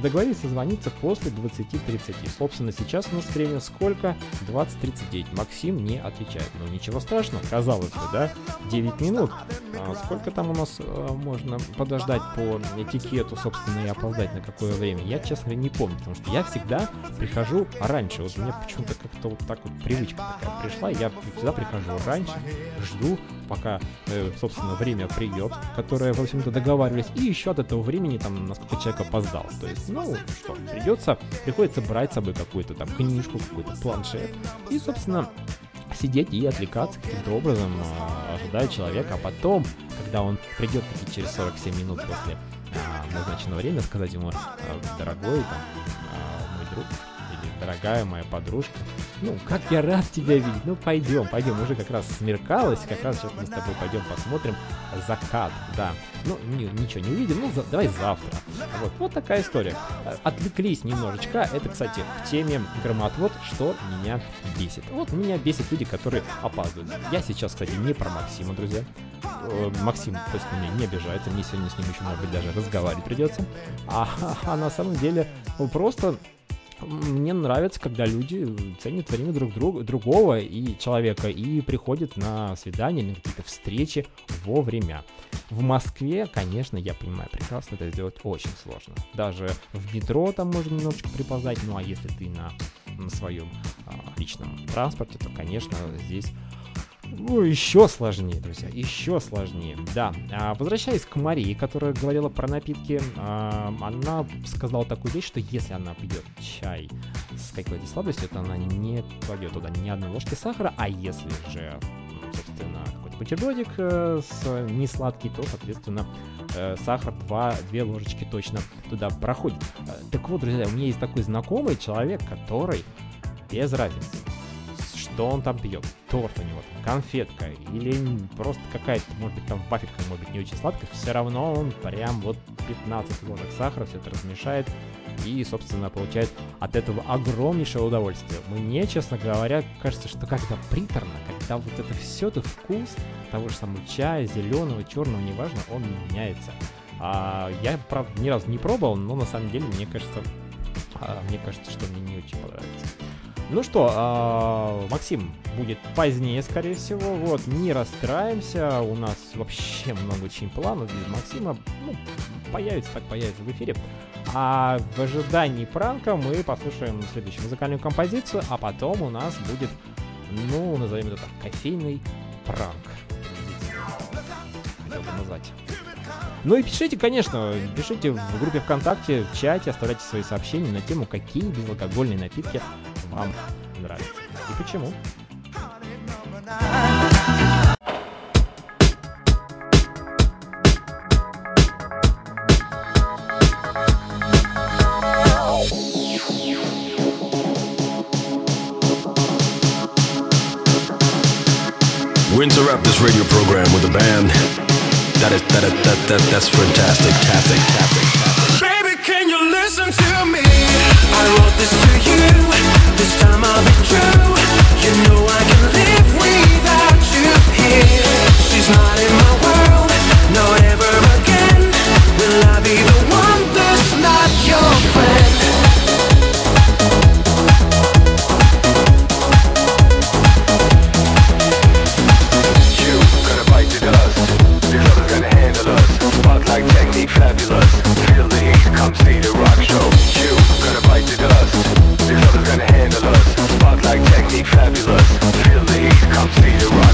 Договорились созвониться после 20.30. Собственно, сейчас у нас время сколько? 20.39. Максим не отвечает. Ну, ничего страшного, казалось бы, да? 9 минут. А сколько там у нас э, можно подождать по этикету, собственно, и опоздать на какое время? Я, честно говоря, не помню, потому что я всегда прихожу раньше. Вот у меня почему-то как-то вот так вот привычка такая пришла. Я всегда прихожу раньше, жду, пока, э, собственно, время придет, которое, в общем-то, договаривались, и еще от этого времени, там, насколько человек опоздал. То есть, ну, что, придется, приходится брать с собой какую-то там книжку, какой-то планшет, и, собственно, сидеть и отвлекаться каким-то образом, а, ожидая человека, а потом, когда он придет таки через 47 минут после а, назначенного времени, сказать ему, дорогой там, мой друг, дорогая моя подружка, ну, как я рад тебя видеть, ну, пойдем, пойдем, уже как раз смеркалось, как раз сейчас мы с тобой пойдем посмотрим закат, да, ну, ни- ничего не увидим, ну, за- давай завтра, вот, вот такая история, Э, отвлеклись немножечко, это, кстати, к теме громоотвод, что меня бесит, вот меня бесит люди, которые опаздывают, я сейчас, кстати, не про Максима, друзья, Э, Максим, то есть меня не обижается, мне сегодня с ним еще, может быть, даже разговаривать придется, а, а на самом деле, ну, просто мне нравится, когда люди ценят время друг друга, другого и человека и приходят на свидания, на какие-то встречи вовремя. В Москве, конечно, я понимаю прекрасно, это сделать очень сложно. Даже в метро там можно немножечко припоздать, ну а если ты на, на своем а, личном транспорте, то, конечно, здесь ну, еще сложнее, друзья, еще сложнее. Да, а, возвращаясь к Марии, которая говорила про напитки, а, она сказала такую вещь, что если она пьет чай с какой-то сладостью, то она не кладет туда ни одной ложки сахара, а если же, собственно, какой-то бутербродик э, с несладкий, то, соответственно, э, сахар 2, 2 ложечки точно туда проходит. Э, Так вот, друзья, у меня есть такой знакомый человек, который без разницы, что он там пьет, торт у него, там, конфетка или просто какая-то, может быть, там вафелька, может быть, не очень сладкая, все равно он прям вот 15 ложек сахара все это размешает и, собственно, получает от этого огромнейшее удовольствие. Мне, честно говоря, кажется, что когда приторно, когда вот это все, это вкус того же самого чая, зеленого, черного, неважно, он меняется. А я, правда, ни разу не пробовал, но на самом деле, мне кажется, а, мне кажется, что мне не очень понравится. Ну что, а, Максим будет позднее, скорее всего. Вот, не расстраиваемся. У нас вообще много очень планов без Максима. Ну, появится, так появится в эфире. А в ожидании пранка мы послушаем следующую музыкальную композицию, а потом у нас будет, ну, назовем это так, кофейный пранк. Хотел бы назвать. Ну и пишите, конечно, пишите в группе ВКонтакте, в чате, оставляйте свои сообщения на тему, какие безалкогольные напитки вам нравятся. И почему. We interrupt this radio program with a band that is that is, that that that's fantastic, fantastic, fantastic. Baby, can you listen to me? I wrote this to you. She's not in my I'm take.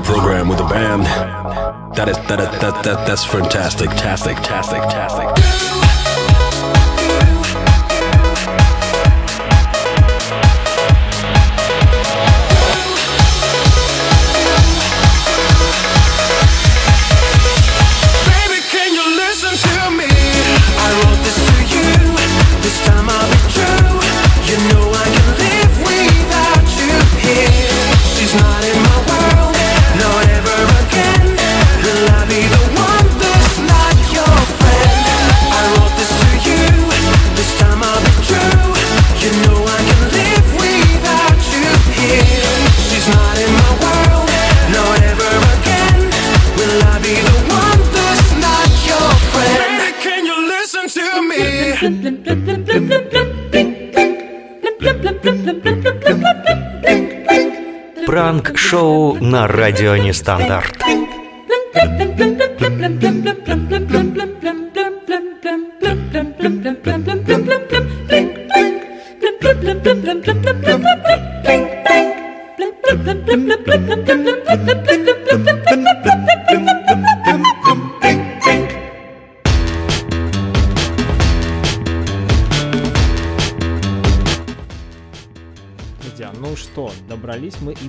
Program with a band that is that is, that that that's fantastic, tastic, tastic, tastic. Пранк-шоу на радио Нестандарт.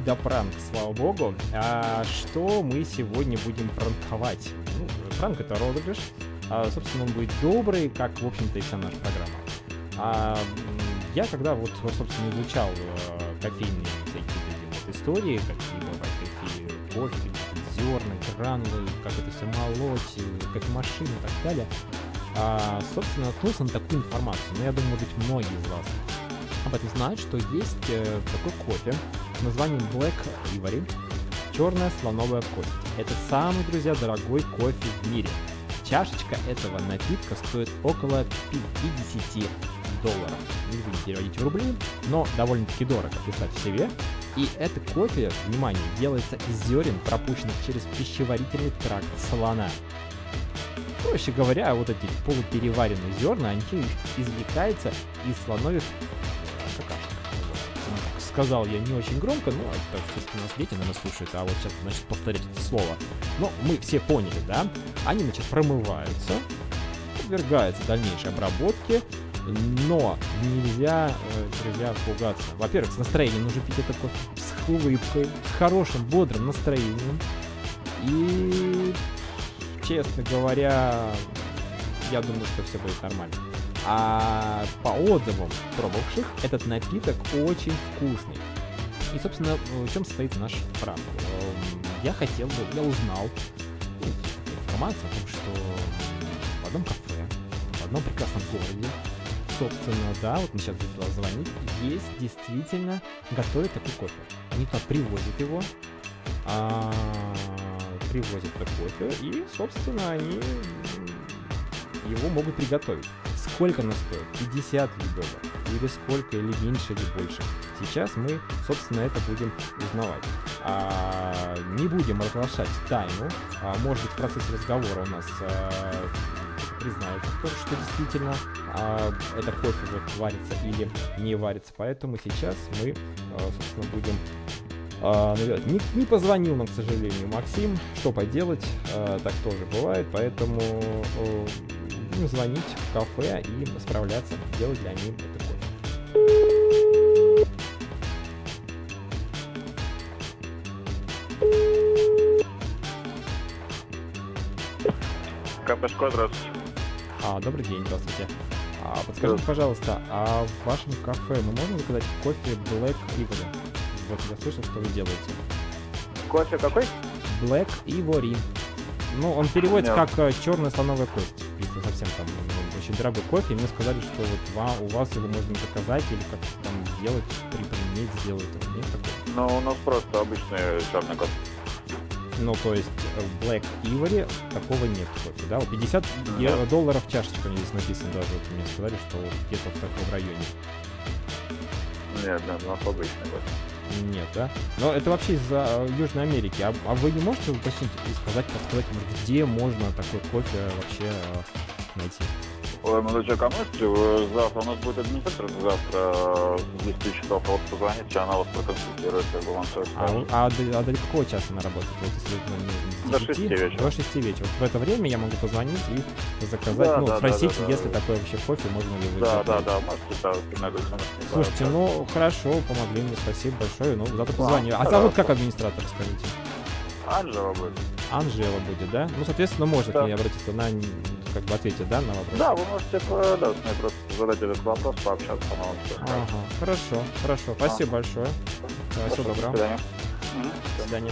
До пранка, слава богу. А что мы сегодня будем пранковать? Ну, пранк это розыгрыш. А, собственно, он будет добрый, как, в общем-то, и вся наша программа. А, я когда вот, собственно, изучал э, кофейные всякие вот истории, какие бывают кофе, кофе, зерна, гранулы, как это все молоть, э, кофемашины и так далее, а, собственно, наткнулся на такую информацию. Но я думаю, может быть, многие из вас об этом знают, что есть э, такой кофе с названием Black Ivory, черная слоновая кость. Это самый, друзья, дорогой кофе в мире. Чашечка этого напитка стоит около 50 долларов. Не буду переводить в рубли, но довольно-таки дорого, представьте себе. И это кофе, внимание, делается из зерен, пропущенных через пищеварительный тракт слона. Проще говоря, вот эти полупереваренные зерна, они извлекаются из слоновых Сказал я не очень громко, но это все-таки у нас дети, наверное, слушают, а вот сейчас, значит, повторять это слово. Но мы все поняли, да? Они, значит, промываются, подвергаются дальнейшей обработке, но нельзя, э, друзья, пугаться. Во-первых, с настроением нужно пить это кофе, с улыбкой, с хорошим, бодрым настроением. И, честно говоря, я думаю, что все будет нормально. А по отзывам пробовавших, этот напиток очень вкусный. И, собственно, в чем состоит наш фраг? Эм, Я хотел бы, я узнал информация о том, что в одном кафе, в одном прекрасном городе, собственно, да, вот мы сейчас будем туда звонить, есть действительно готовят такой кофе. Они туда привозят его, а, привозят этот кофе, и, собственно, они его могут приготовить. Сколько она стоит? 50 ли долларов? Или сколько, или меньше, или больше? Сейчас мы, собственно, это будем узнавать. А, не будем разглашать тайну. А, может быть, в процессе разговора у нас а, признается кто, что действительно а, это кофе вот варится или не варится. Поэтому сейчас мы, а, собственно, будем а, не, не позвонил нам, к сожалению, Максим. Что поделать, а, так тоже бывает. Поэтому э, будем звонить в кафе и справляться, делать ли они это кофе. КПшко, здравствуйте. А, добрый день, здравствуйте. А, подскажите, пожалуйста, а в вашем кафе мы можем заказать кофе Black Ivory? Вот я слышал, что вы делаете. Кофе какой? Black Ivory. Ну, он переводится Нет. как черная слоновая кость. Если совсем там ну, очень дорогой кофе, и мне сказали, что вот ва- у вас его можно заказать или как-то там сделать, припрямить, сделать. Нет такого? Ну, у нас просто обычный черный кофе. Ну, то есть э, Black Ivory такого нет кофе, да? Вот 50 е- Да. долларов чашечка меня здесь написано даже. Вот мне сказали, что где-то в таком районе. Нет, да, у нас обычный кофе. Нет, да? Но это вообще из-за э, Южной Америки. А, а вы не можете уточнить и сказать, подсказать, где можно такой кофе вообще э, найти? Ой, молодой человек, а можете завтра, у нас будет администратор завтра э, с 10 часов, а вот позвоните, она вас проконсультирует, как бы вам все А, скажет. а до, а до какого часа она работает? Вот если До с 6 10 вечера. До 6 вечера. Вот в это время я могу позвонить и заказать, Да, ну, да, да, спросить, да, да. если такой вообще кофе, можно ли вы Да, да, да, можете, да. Слушайте, ну хорошо, помогли мне, спасибо большое. Ну, завтра Да, позвоню. А зовут как администратор, скажите? Анжела будет. Анжела будет, да? Ну, соответственно, можно Да. к ней обратиться, она как бы ответит, да, на вопрос? Да, вы можете да, с ней просто задать этот вопрос, пообщаться, она вам все. Ага, хорошо, хорошо. Спасибо большое. Давай, всего Хорошо, до доброго. свидания. До свидания.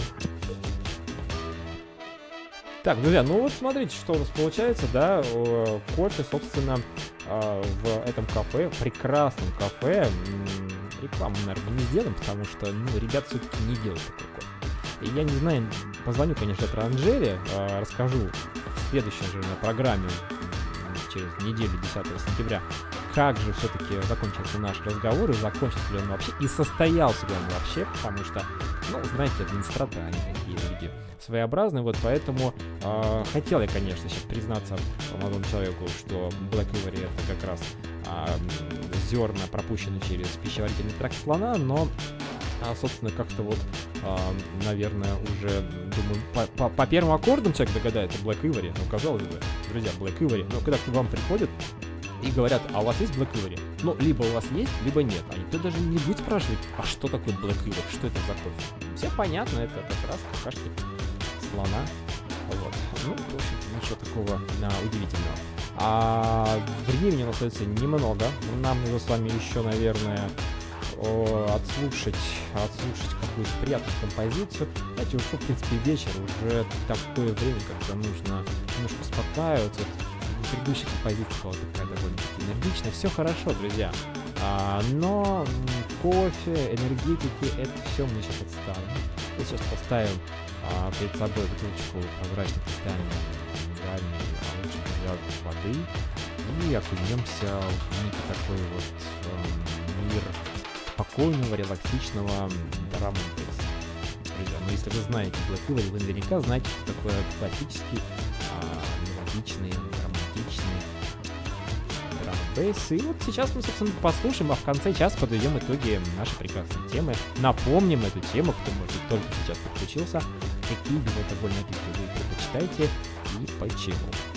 Так, друзья, ну вот смотрите, что у нас получается, да, кофе, собственно, э, в этом кафе, прекрасном кафе, рекламу, наверное, не сделаем, потому что, ну, ребят все-таки не делают такой кофе. Я не знаю, позвоню, конечно, про Анжеле, э, расскажу в следующей же программе через неделю, 10 сентября, как же все-таки закончился наш разговор, и закончился ли он вообще, и состоялся ли он вообще, потому что, ну, знаете, администраторы, они такие люди своеобразные, вот поэтому э, хотел я, конечно, сейчас признаться молодому человеку, что Black Ivory это как раз а, зерна, пропущенные через пищеварительный тракт слона, но а, собственно, как-то вот, наверное, уже, думаю, по, по- по первым аккордам человек догадается Black Ivory, ну, казалось бы, друзья, Black Ivory, но когда к вам приходят и говорят, а у вас есть Black Ivory? Ну, либо у вас есть, либо нет. А никто даже не будет спрашивать, а что такое Black Ivory, что это за кофе? Все понятно, это как раз какашки слона. Вот. Ну, в общем ничего такого а, удивительного. А времени у нас остается немного. Нам нужно с вами еще, наверное, отслушать, отслушать какую-то приятную композицию. Знаете, уже, в принципе, вечер, уже такое время, когда нужно немножко успокаиваться. Предыдущая композиция была такая довольно-таки энергичная. Все хорошо, друзья. А, но кофе, энергетики, это все мы сейчас отставим. Мы сейчас поставим а, перед собой бутылочку прозрачной кристальной без газов воды и окунемся в некий такой вот эм, мир спокойного, релаксичного драм Друзья, ну если вы знаете Widow, вы наверняка знаете, что такое классический, а, мелодичный, романтичный драм. И вот сейчас мы, собственно, послушаем, а в конце часа подведем итоги нашей прекрасной темы. Напомним эту тему, кто, может только сейчас подключился, какие безалкогольные напитки вы предпочитаете и почему.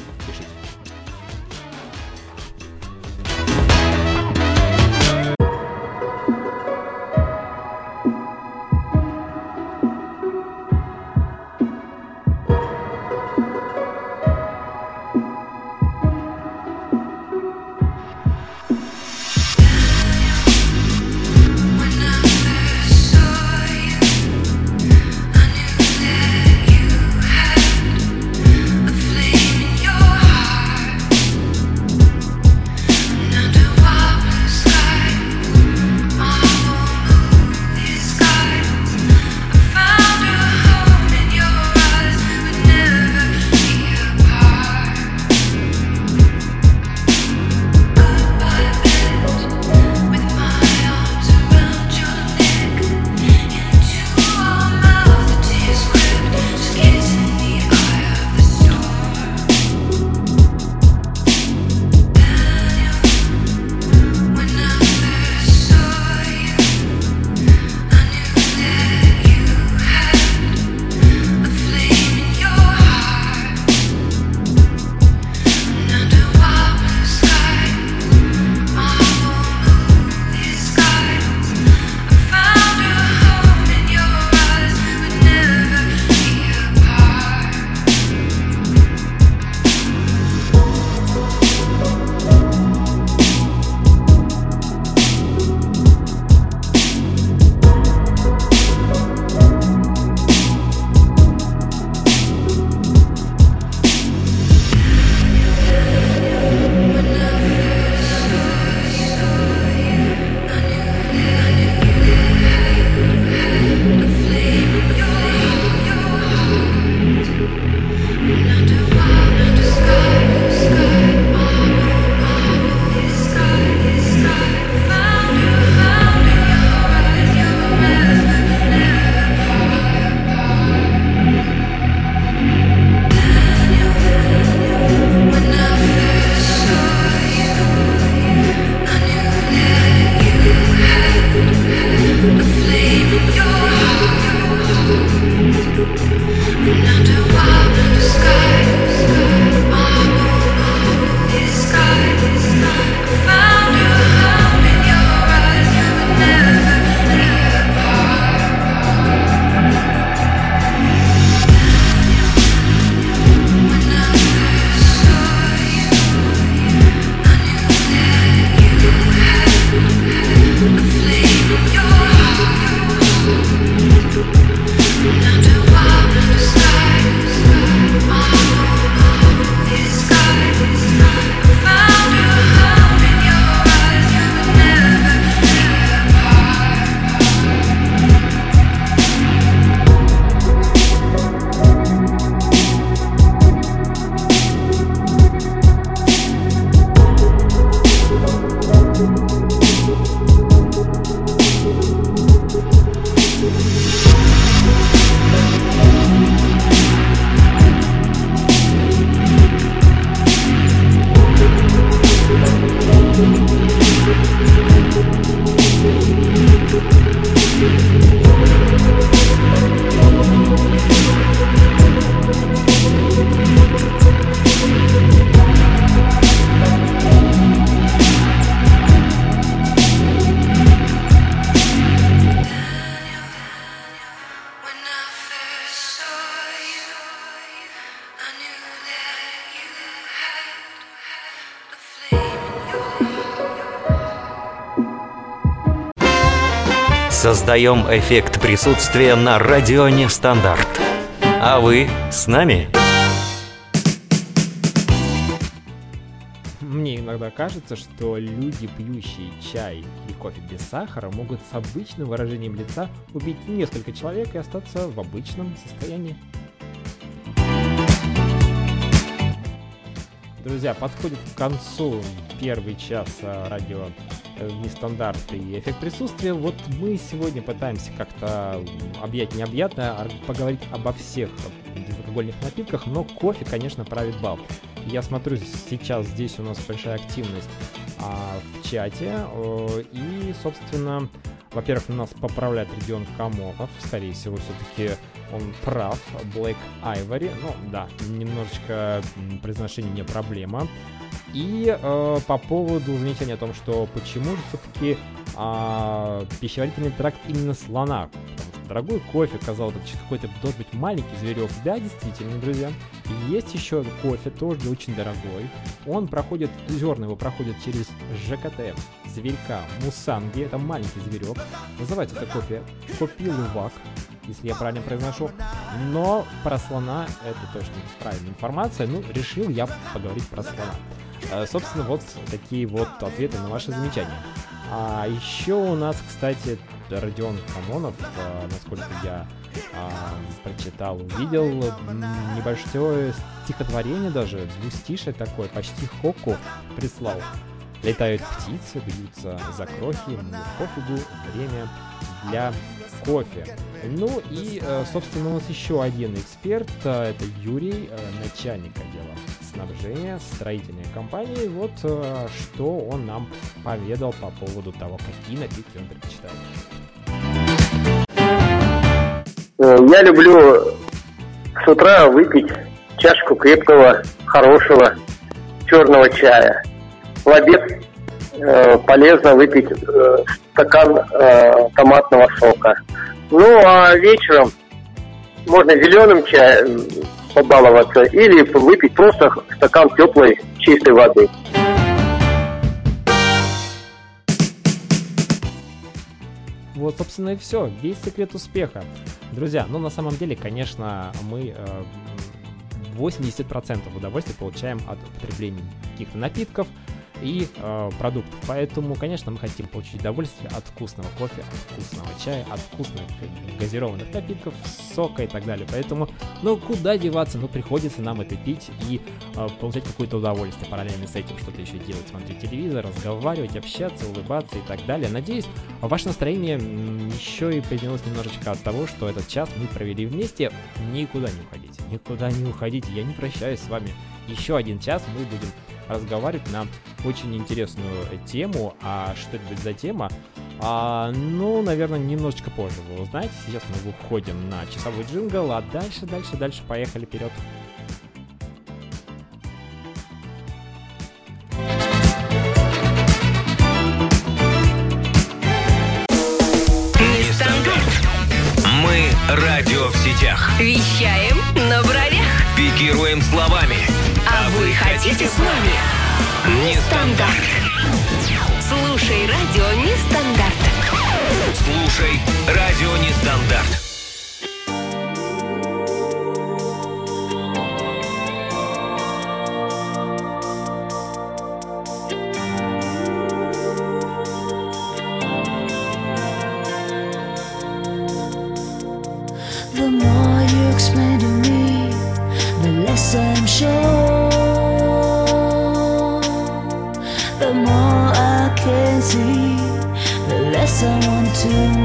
Создаем эффект присутствия на радио Нестандарт. А вы с нами? Мне иногда кажется, что люди, пьющие чай и кофе без сахара, могут с обычным выражением лица убить несколько человек и остаться в обычном состоянии. Друзья, подходит к концу первый час а, радио э, нестандарт и эффект присутствия. Вот мы сегодня пытаемся как-то объять необъятное, а поговорить обо всех безалкогольных напитках, но кофе, конечно, правит бал. Я смотрю, сейчас здесь у нас большая активность а, в чате, э, и, собственно, во-первых, нас поправляет регион Камолов, скорее всего, все-таки он прав, Black Ivory, ну да, немножечко произношение не проблема. И э, по поводу замечания о том, что почему же все-таки а, пищеварительный тракт именно слона, потому что дорогой кофе, казалось бы, какой-то должен быть маленький зверек. Да, действительно, друзья. Есть еще кофе, тоже очень дорогой. Он проходит, зерна его проходят через ЖКТ, зверька, мусанги, это маленький зверек. Называется это кофе копилувак, если я правильно произношу. Но про слона это точно правильная информация. Ну, решил я поговорить про слона. Э, Собственно, вот такие вот ответы на ваши замечания. А еще у нас, кстати, Родион Камонов, э, насколько я а, прочитал, увидел небольшое стихотворение даже, двустишее такое, почти хоку прислал. Летают птицы, бьются за крохи, пофигу, время для кофе. Ну и, э, собственно, у нас еще один эксперт, э, это Юрий, начальник отдела снабжения строительной компании. Вот э, что он нам поведал по поводу того, какие напитки он предпочитает. Э, Я люблю с утра выпить чашку крепкого, хорошего черного чая. В обед э, полезно выпить э, стакан э, томатного сока. Ну а вечером можно зеленым чаем побаловаться или выпить просто стакан теплой чистой воды. Вот, собственно, и все. Весь секрет успеха. Друзья, ну на самом деле, конечно, мы э, м, 80% удовольствия получаем от употребления каких-то напитков и э, продуктов. Поэтому, конечно, мы хотим получить удовольствие от вкусного кофе, от вкусного чая, от вкусных газированных напитков, сока и так далее. Поэтому, ну, куда деваться? Ну, приходится нам это пить и э, получать какое-то удовольствие. Параллельно с этим что-то еще делать, смотреть телевизор, разговаривать, общаться, улыбаться и так далее. Надеюсь, ваше настроение еще и поднялось немножечко от того, что этот час мы провели вместе. Никуда не уходите, никуда не уходите. Я не прощаюсь с вами. Еще один час мы будем разговаривать на очень интересную тему. А что это будет за тема? А, ну, наверное, немножечко позже вы узнаете. Сейчас мы выходим на часовой джингл, а дальше, дальше, дальше поехали вперед. Мы радио в сетях. Вещаем на бровях. Пикируем словами. Вы хотите с нами? Нестандарт. Слушай радио Нестандарт. Слушай радио Нестандарт. someone to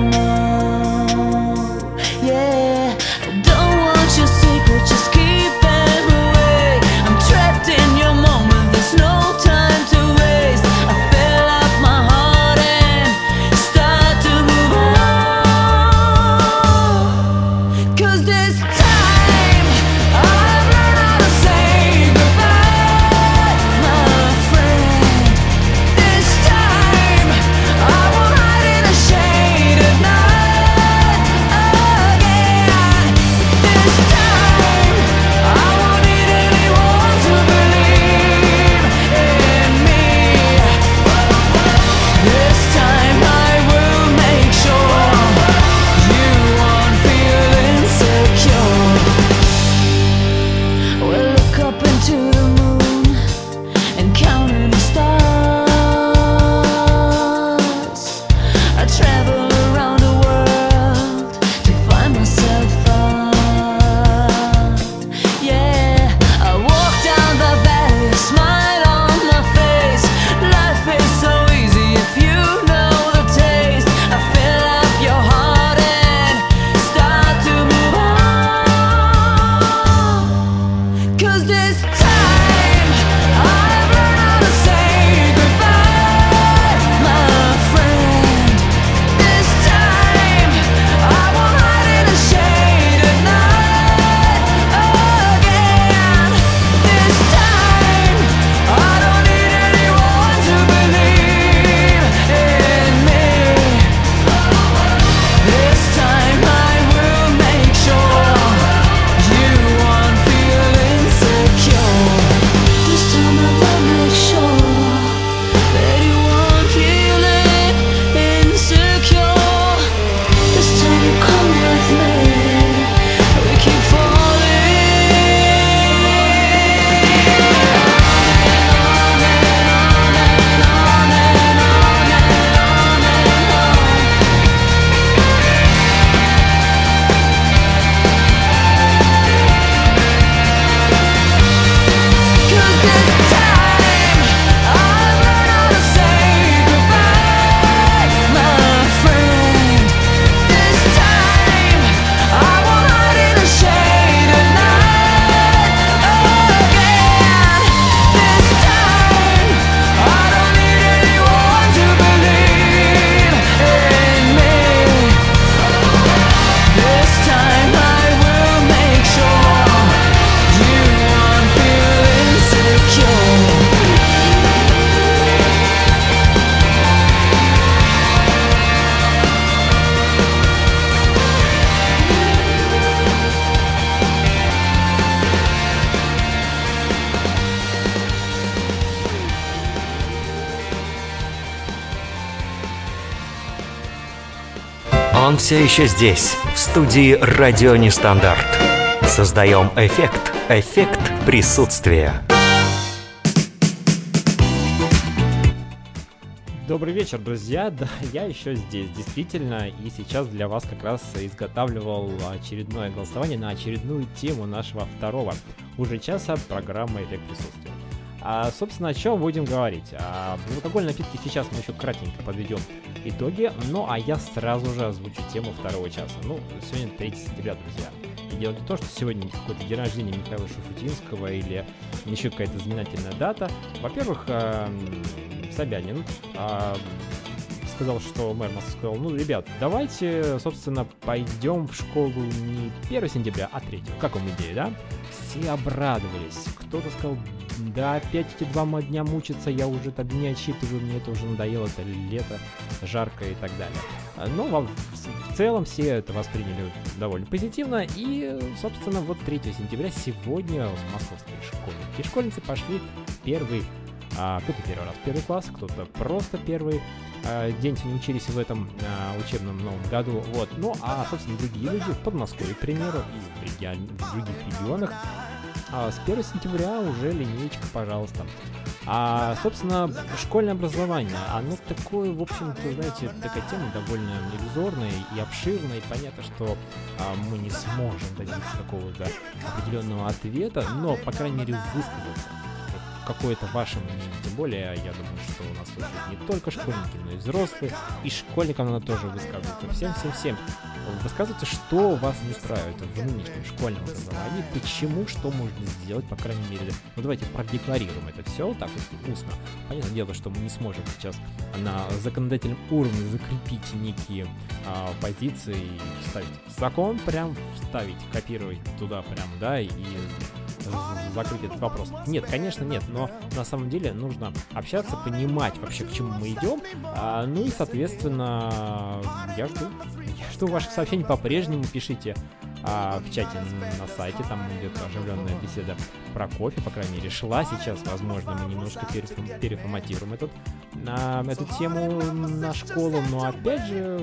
все еще здесь, в студии «Радио Нестандарт». Создаем эффект, эффект присутствия. Добрый вечер, друзья. Да, я еще здесь, действительно, и сейчас для вас как раз изготавливал очередное голосование на очередную тему нашего второго уже часа программы «Эффект присутствия». А, собственно, о чем будем говорить? А, алкогольные напитки сейчас мы еще кратенько подведем итоги, ну а я сразу же озвучу тему второго часа. Ну, сегодня 3 сентября, друзья. И дело не то, что сегодня какой-то день рождения Михаила Шуфутинского или еще какая-то знаменательная дата. Во-первых, э, Собянин э, сказал, что мэр сказал, ну, ребят, давайте, собственно, пойдем в школу не 1 сентября, а 3. Как вам идея, да? Все обрадовались. Кто-то сказал, да опять эти два дня мучиться, я уже тогда не отчитываю, мне это уже надоело, это лето, жарко и так далее. Но в, в целом все это восприняли довольно позитивно, и, собственно, вот 3 сентября сегодня московские школьники и школьницы пошли первый а, кто-то первый раз первый класс, кто-то просто первый а, день не учились в этом а, учебном новом году. Вот. Ну, а, собственно, другие люди в Подмосковье, к примеру, и в, регион, в других регионах а с 1 сентября уже линейка, пожалуйста. А, собственно, школьное образование, оно такое, в общем-то, знаете, такая тема довольно иллюзорная и обширная, и понятно, что а, мы не сможем добиться какого-то определенного ответа, но, по крайней мере, высказаться какое-то ваше мнение. Тем более, я думаю, что у нас слушают не только школьники, но и взрослые. И школьникам надо тоже высказываться. Всем-всем-всем. Высказывайте, что вас не устраивает в нынешнем школьном образовании, почему, что можно сделать, по крайней мере. Ну давайте продекларируем это все так вот устно. Понятное дело, что мы не сможем сейчас на законодательном уровне закрепить некие а, позиции и вставить закон, прям вставить, копировать туда прям, да, и закрыть этот вопрос. Нет, конечно, нет, но на самом деле нужно общаться, понимать вообще, к чему мы идем. А, ну и, соответственно, я жду. Я жду ваших сообщений по-прежнему. Пишите а, в чате на сайте, там идет оживленная беседа про кофе, по крайней мере, шла. Сейчас, возможно, мы немножко переформ, переформатируем этот, а, эту тему на школу, но опять же,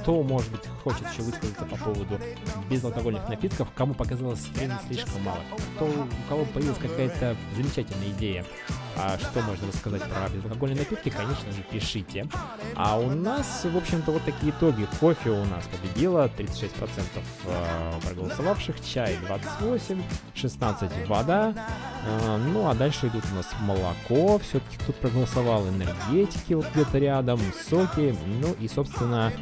кто, может быть, хочет еще высказаться по поводу безалкогольных напитков, кому показалось времени слишком мало, кто, у кого появилась какая-то замечательная идея, а что можно рассказать про безалкогольные напитки, конечно же, пишите. А у нас, в общем-то, вот такие итоги. Кофе у нас победило, 36% э, проголосовавших, чай 28, 16 вода. Э, ну, а дальше идут у нас молоко, все-таки кто проголосовал, энергетики вот где-то рядом, соки, ну и, собственно,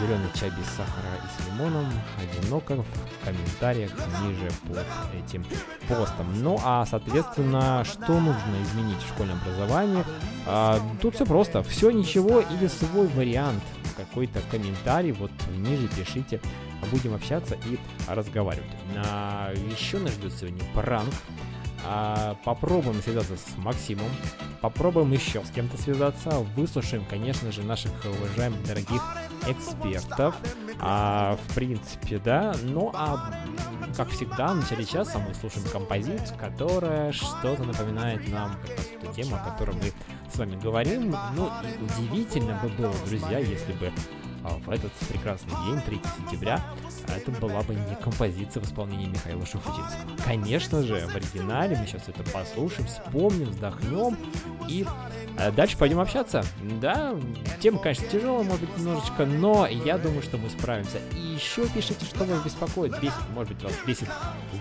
зеленый чай без сахара и с лимоном, одиноко в комментариях ниже под этим постом. Ну, а, соответственно, что нужно изменить в школьном образовании? А, тут все просто. Все, ничего или свой вариант. Какой-то комментарий вот ниже пишите. Будем общаться и разговаривать. А, еще нас ждет сегодня пранк. А, попробуем связаться с Максимом, попробуем еще с кем-то связаться, выслушаем, конечно же, наших уважаемых дорогих экспертов. А, в принципе, да. Ну, а как всегда, в начале часа мы слушаем композицию, которая что-то напоминает нам как раз эту тему, о которой мы с вами говорим. Ну, и удивительно бы было, друзья, если бы в этот прекрасный день, 3 сентября, это была бы не композиция в исполнении Михаила Шуфутинского. Конечно же, в оригинале мы сейчас это послушаем, вспомним, вздохнем и э, дальше пойдем общаться. Да, тема, конечно, тяжелая, может быть, немножечко, но я думаю, что мы справимся. И еще пишите, что вас беспокоит, бесит, может быть, вас бесит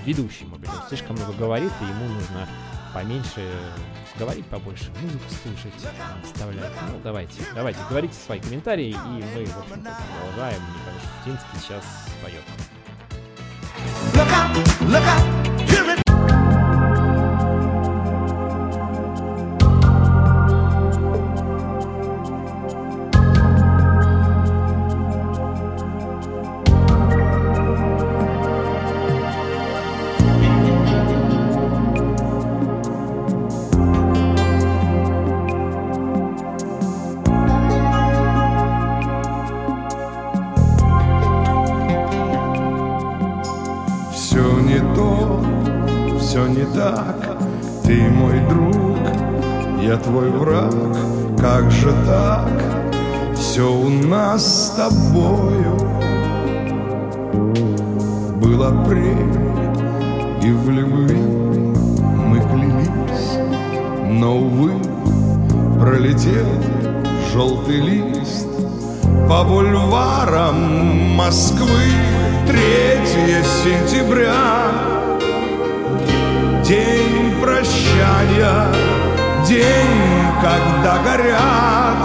ведущий, может быть, он слишком много говорит, и ему нужно поменьше говорить побольше, музыку слушать, вставлять. Ну, давайте, давайте, говорите свои комментарии, и мы, в общем-то, продолжаем. Михаил Шуфтинский сейчас поет. Look out, look out, горят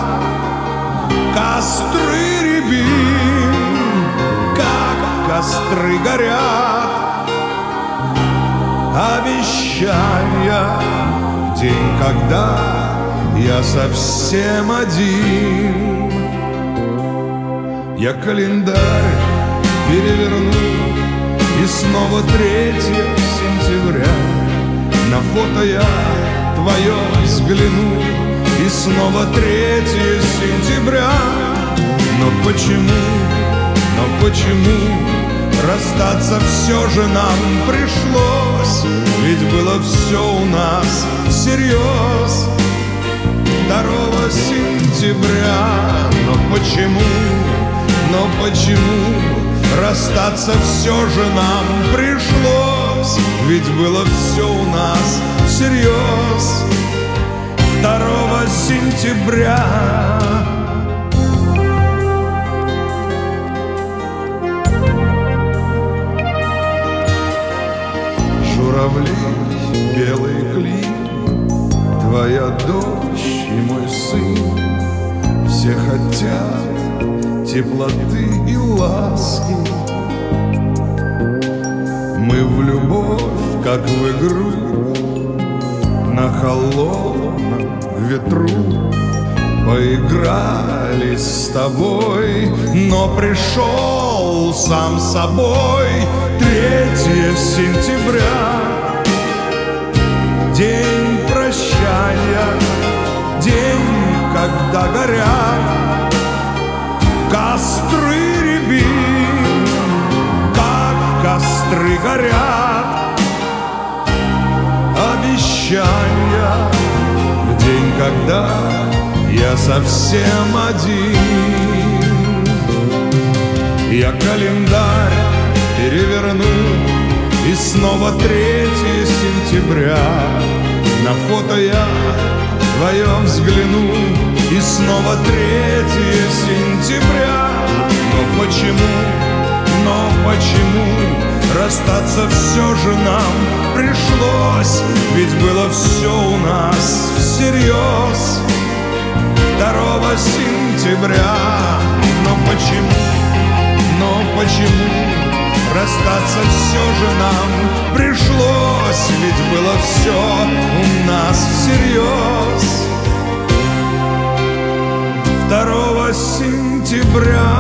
Костры рябин, как костры горят Обещания, день, когда я совсем один. Я календарь переверну И снова 3 сентября. На фото я твое взгляну снова 3 сентября. Но почему, но почему Расстаться все же нам пришлось? Ведь было все у нас всерьез 2 сентября. Но почему, но почему Расстаться все же нам пришлось? Ведь было все у нас всерьез 2 сентября. Журавли, белые клин Твоя дочь и мой сын. Все хотят теплоты и ласки. Мы в любовь, как в игру На холодном ветру. Поиграли с тобой, но пришел сам собой. 3 сентября. День прощания, день, когда горят Костры рябин, как костры горят Обещания в день, когда я совсем один. Я календарь переверну И снова 3 сентября. На фото я твое взгляну И снова 3 сентября. Но почему, но почему Расстаться все же нам пришлось Ведь было все у нас всерьез 2 сентября Но почему, но почему Расстаться все же нам пришлось? Ведь было все у нас всерьез 2 сентября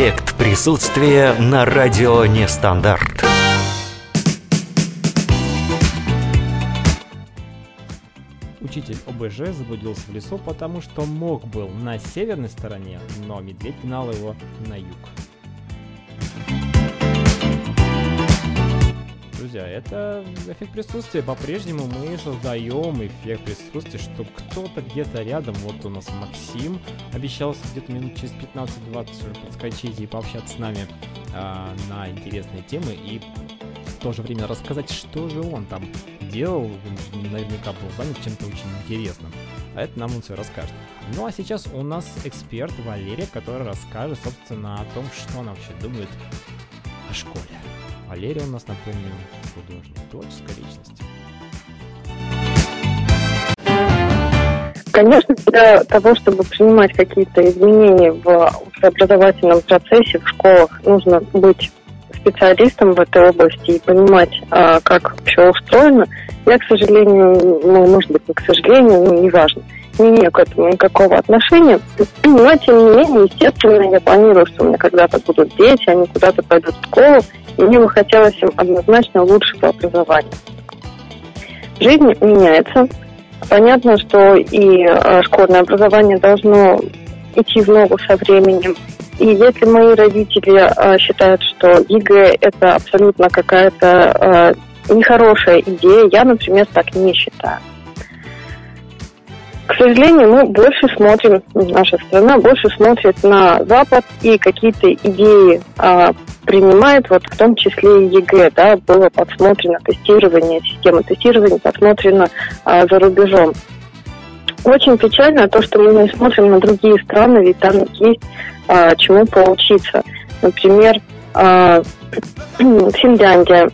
Эффект присутствия на радио Нестандарт. Учитель ОБЖ заблудился в лесу, потому что мог был на северной стороне, но медведь гнал его на юг. Друзья, это эффект присутствия. По-прежнему мы создаем эффект присутствия, чтобы кто-то где-то рядом, вот у нас Максим, обещался где-то минут через 15-20 подскочить и пообщаться с нами а, на интересные темы и в то же время рассказать, что же он там делал, наверняка был занят чем-то очень интересным. А это нам он все расскажет. Ну а сейчас у нас эксперт Валерия, который расскажет, собственно, о том, что она вообще думает о школе. Валерия у нас, напомню, художник, творческая личность. Конечно, для того, чтобы принимать какие-то изменения в образовательном процессе в школах, нужно быть специалистом в этой области и понимать, а, как все устроено. Я, к сожалению, ну, может быть, не к сожалению, ну, неважно. не имею к этому никакого отношения. Но, тем не менее, естественно, я планирую, что у меня когда-то будут дети, они куда-то пойдут в школу, и мне бы хотелось им однозначно лучшего образования. Жизнь меняется. Понятно, что и э, школьное образование должно идти в ногу со временем. И если мои родители э, считают, что ЕГЭ это абсолютно какая-то э, нехорошая идея, я, например, так не считаю. К сожалению, мы больше смотрим, наша страна больше смотрит на Запад и какие-то идеи а, принимает, вот в том числе и ЕГЭ, да, было подсмотрено тестирование, система тестирования подсмотрена а, за рубежом. Очень печально то, что мы не смотрим на другие страны, ведь там есть а, чему поучиться. Например, а, Финляндия,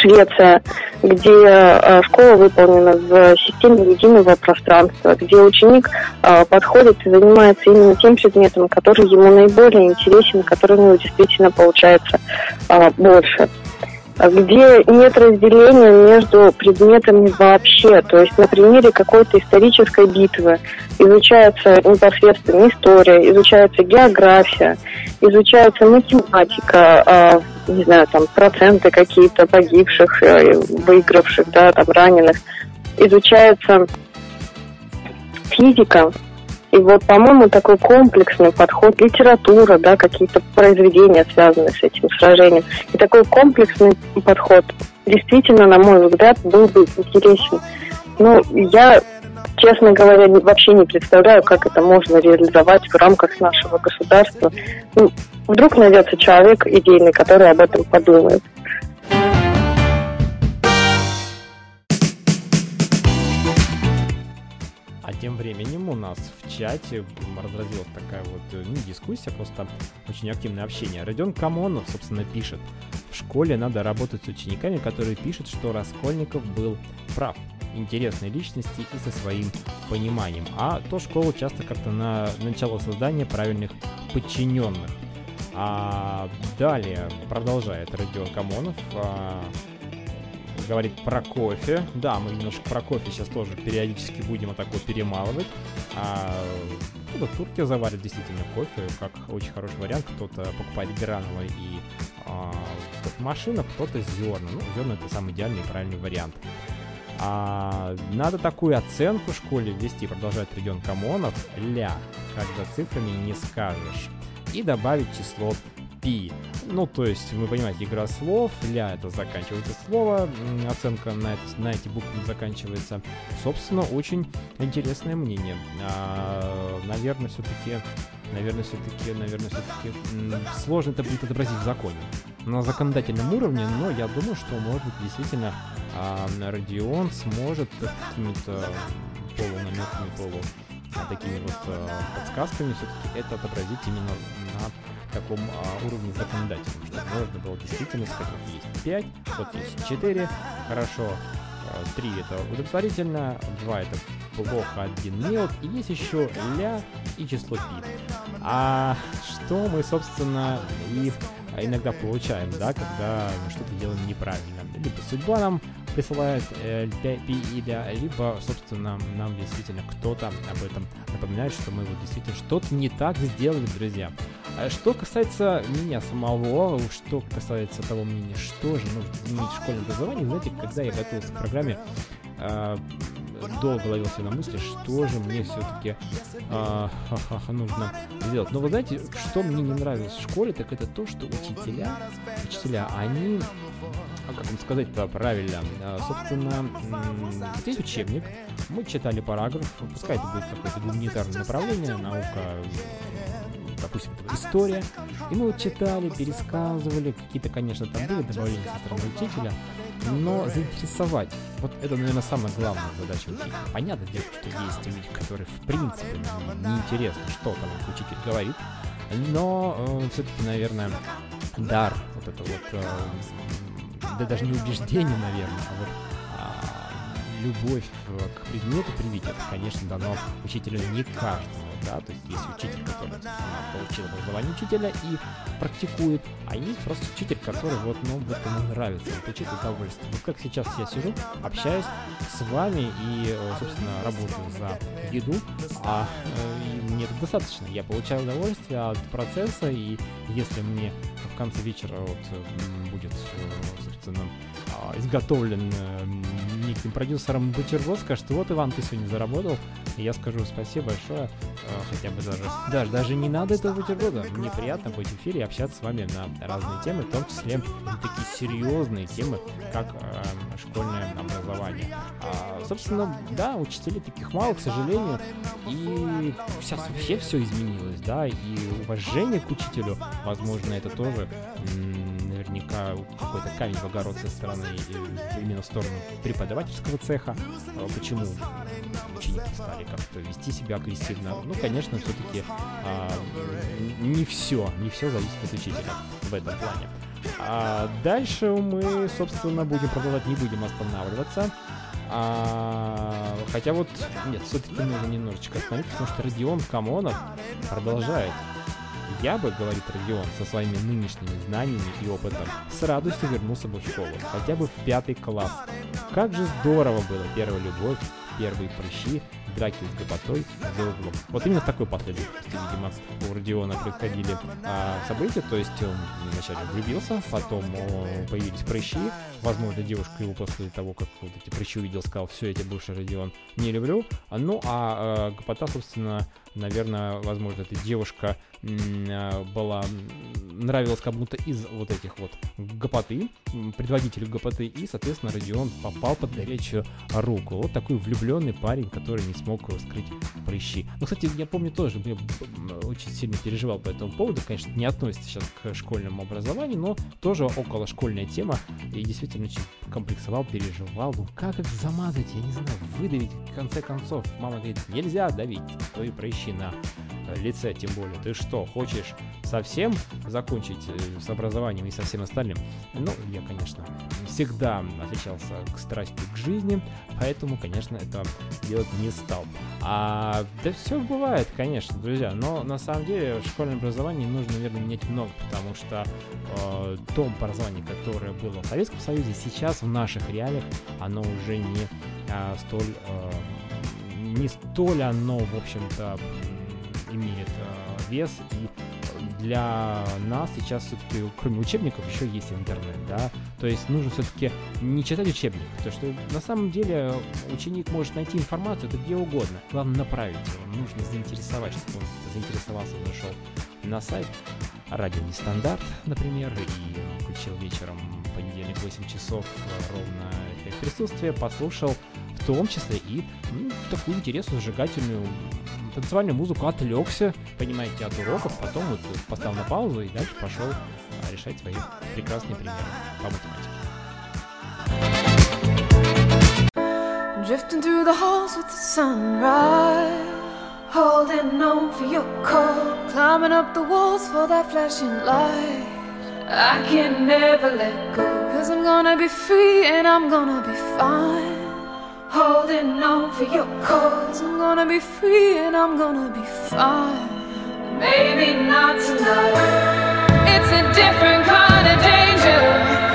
Швеция, где э, школа выполнена в системе единого пространства, где ученик э, подходит и занимается именно тем предметом, который ему наиболее интересен, который у него действительно получается э, больше где нет разделения между предметами вообще. То есть на примере какой-то исторической битвы изучается непосредственно история, изучается география, изучается математика, э, не знаю, там проценты какие-то погибших, э, выигравших, да, там раненых. Изучается физика, и вот, по-моему, такой комплексный подход, литература, да, какие-то произведения, связанные с этим сражением. И такой комплексный подход действительно, на мой взгляд, был бы интересен. Ну, я, честно говоря, вообще не представляю, как это можно реализовать в рамках нашего государства. Ну, вдруг найдется человек идейный, который об этом подумает. Тем временем у нас в чате разразилась такая вот э, не дискуссия, просто очень активное общение. Родион Камонов, собственно, пишет. В школе надо работать с учениками, которые пишут, что Раскольников был прав. Интересной личности и со своим пониманием. А то школа часто как-то на начало создания правильных подчиненных. А далее продолжает Родион Камонов. А, говорит про кофе. Да, мы немножко про кофе сейчас тоже периодически будем вот так вот перемалывать. А, кто-то в турке заварит действительно кофе, как очень хороший вариант. Кто-то покупает гранулы и а, кофемашина, кто-то зерна. Ну, зерна это самый идеальный и правильный вариант. А, надо такую оценку в школе ввести, продолжает Родион Камонов, ля, когда цифрами не скажешь. И добавить число пи. Ну, то есть, вы понимаете, игра слов, ля это заканчивается слово, оценка на, это, на эти буквы заканчивается. Собственно, очень интересное мнение. А, наверное, все-таки, наверное, все-таки, наверное, все-таки сложно это будет отобразить в законе. На законодательном уровне, но я думаю, что, может быть, действительно а, Родион сможет какими-то полунамеками, полу такими вот а, подсказками все-таки это отобразить именно на таком а, уровне законодательном, чтобы можно было действительно сказать, вот есть 5, вот есть 4, хорошо, 3 это удовлетворительно, 2 это плохо, 1 мелк, и есть еще ля и число пи. А что мы, собственно, и иногда получаем, да, когда что-то делаем неправильно. Либо судьба нам присылает э, и ля, либо, собственно, нам действительно кто-то об этом напоминает, что мы вот действительно что-то не так сделали, друзья. А что касается меня самого, что касается того мнения, что же нужно изменить в школьном образовании, знаете, когда я готовился к программе, э, долго ловился на мысли, что же мне все-таки э, нужно сделать. Но вы знаете, что мне не нравилось в школе, так это то, что учителя, учителя, они а как вам сказать-то правильно, а, собственно, здесь учебник, мы читали параграф, пускай это будет какое-то гуманитарное направление, наука, допустим, история, и мы вот читали, пересказывали, какие-то, конечно, там были добавления со стороны учителя, но заинтересовать, вот это, наверное, самая главная задача учителя. Понятно дело, что есть люди, которые, в принципе, неинтересно, что там учитель говорит, но э, все-таки, наверное, дар, вот это вот, э, да даже не убеждение, наверное, а вот а, любовь к предмету привить, это, конечно, дано учителю не каждому да, то есть есть учитель, который собственно, получил образование учителя и практикует, а есть просто учитель, который вот, ну, вот ему нравится, он получает удовольствие. Вот как сейчас я сижу, общаюсь с вами и, э, собственно, работаю за еду, а э, и мне это достаточно. Я получаю удовольствие от процесса, и если мне в конце вечера вот будет, собственно, а, изготовлен неким продюсером бутерброд, скажет, вот, Иван, ты сегодня заработал, и я скажу спасибо большое, э, хотя бы даже, даже, даже не надо этого бутерброда, мне приятно быть в эфире и общаться с вами на разные темы, в том числе на такие серьезные темы, как э, школьное образование. А, собственно, да, учителей таких мало, к сожалению, и сейчас вообще все изменилось, да, и уважение к учителю, возможно, это тоже м, наверняка какой-то камень в огород со стороны именно в сторону преподавательского цеха. А Почему ученики стали как-то вести себя агрессивно? Ну, конечно, все-таки не все, не все зависит от учителя в этом плане. А дальше мы, собственно, будем продолжать, не будем останавливаться. А, хотя вот, нет, все-таки нужно немножечко остановиться, потому что Родион Камонов продолжает. Я бы, говорит Родион, со своими нынешними знаниями и опытом, с радостью вернулся бы в школу, хотя бы в пятый класс. Как же здорово было первая любовь, первые прыщи, драки с гопотой за углом. Вот именно в такой последовательности, видимо, у Родиона происходили а, события, то есть он вначале влюбился, потом о, появились прыщи, возможно, девушка его после того, как вот эти прыщи увидел, сказал, все, я тебя больше, Родион, не люблю. А, Ну, а, э, гопота, собственно, наверное, возможно, эта девушка а, была нравилась кому-то из вот этих вот гопоты, предводителю гопоты, и, соответственно, Родион попал под горячую руку. Вот такой влюбленный парень, который не смог скрыть прыщи. Ну, кстати, я помню тоже, я очень сильно переживал по этому поводу, конечно, не относится сейчас к школьному образованию, но тоже около школьная тема, и действительно очень комплексовал, переживал, ну как их замазать, я не знаю, выдавить, в конце концов. Мама говорит, нельзя давить твои прыщи на э, лице, тем более. Ты что, хочешь совсем закончить э, с образованием и со всем остальным? Ну, я, конечно, всегда отличался к страсти к жизни, поэтому, конечно, это делать не стал. А, да все бывает, конечно, друзья, но на самом деле школьное образование нужно, наверное, менять много, потому что э, то образование, которое было в Советском Союзе, сейчас в наших реалиях, оно уже не а, столь э, не столь оно, в общем-то, имеет э, вес. И для нас сейчас все-таки, кроме учебников, еще есть интернет, да, то есть нужно все-таки не читать учебник, потому что на самом деле ученик может найти информацию это где угодно, главное направить его, нужно заинтересовать, чтобы он заинтересовался, зашел на сайт. Радио Нестандарт, например, и включил вечером в понедельник 8 часов ровно эффект присутствия, послушал в том числе и ну, такую интересную, зажигательную танцевальную музыку, отвлекся, понимаете, от уроков, потом вот поставил на паузу и дальше пошел а, решать свои прекрасные примеры по математике. I can never let go. Cause I'm gonna be free and I'm gonna be fine. Holding on for your cause. I'm gonna be free and I'm gonna be fine. Maybe not tonight. It's a different kind of danger.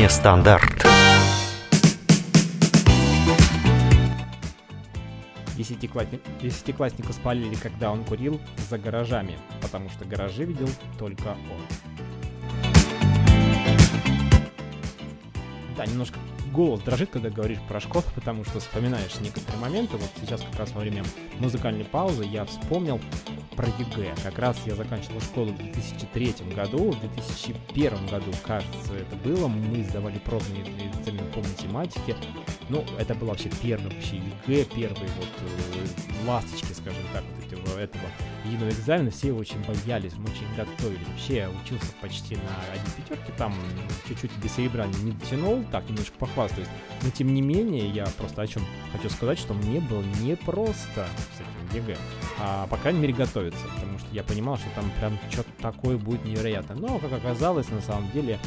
Нестандарт. Десятиклассник, десятиклассника спалили, когда он курил за гаражами, потому что гаражи видел только он. Да, немножко голос дрожит, когда говоришь про школу, потому что вспоминаешь некоторые моменты. Вот сейчас как раз во время музыкальной паузы я вспомнил про ЕГЭ. Как раз я заканчивал школу в 2003 году, в 2001 году, кажется, было. Мы сдавали пробные экзамены по математике. Ну, это был вообще первый вообще ЕГЭ, первые вот э, ласточки, скажем так, вот этого, этого единого экзамена. Все его очень боялись, мы очень готовились. Вообще я учился почти на одни пятерки, там чуть-чуть до серебра не дотянул, так, немножко похвастаюсь. Но тем не менее, я просто о чем хочу сказать, что мне было непросто с этим ЕГЭ. А, по крайней мере, готовиться, потому что я понимал, что там прям что-то такое будет невероятно. Но, как оказалось, на самом деле,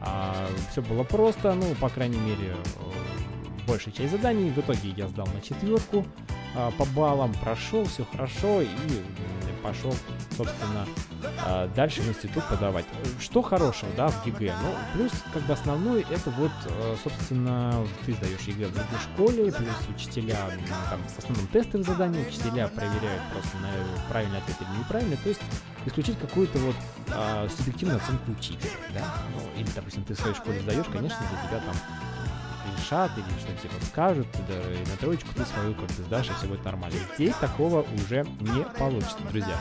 а, все было просто, ну, по крайней мере, э, большая часть заданий. В итоге я сдал на четверку а, по баллам, прошел, все хорошо и пошел, собственно, а, дальше в институт подавать. Что хорошего, да, в ЕГЭ? Ну, плюс, как бы основной, это вот, э, собственно, ты сдаешь ЕГЭ в другой школе, плюс учителя, м, там, в основном тестовые задания, учителя проверяют просто на правильный ответ или неправильный, то есть исключить какую-то вот а, субъективную оценку учителя, да, ну, или, допустим, ты в своей школе сдаешь, конечно, за тебя там решат или что тебе подскажут, да, и на троечку ты свою как бы сдашь, и все будет нормально. Здесь такого уже не получится, друзья.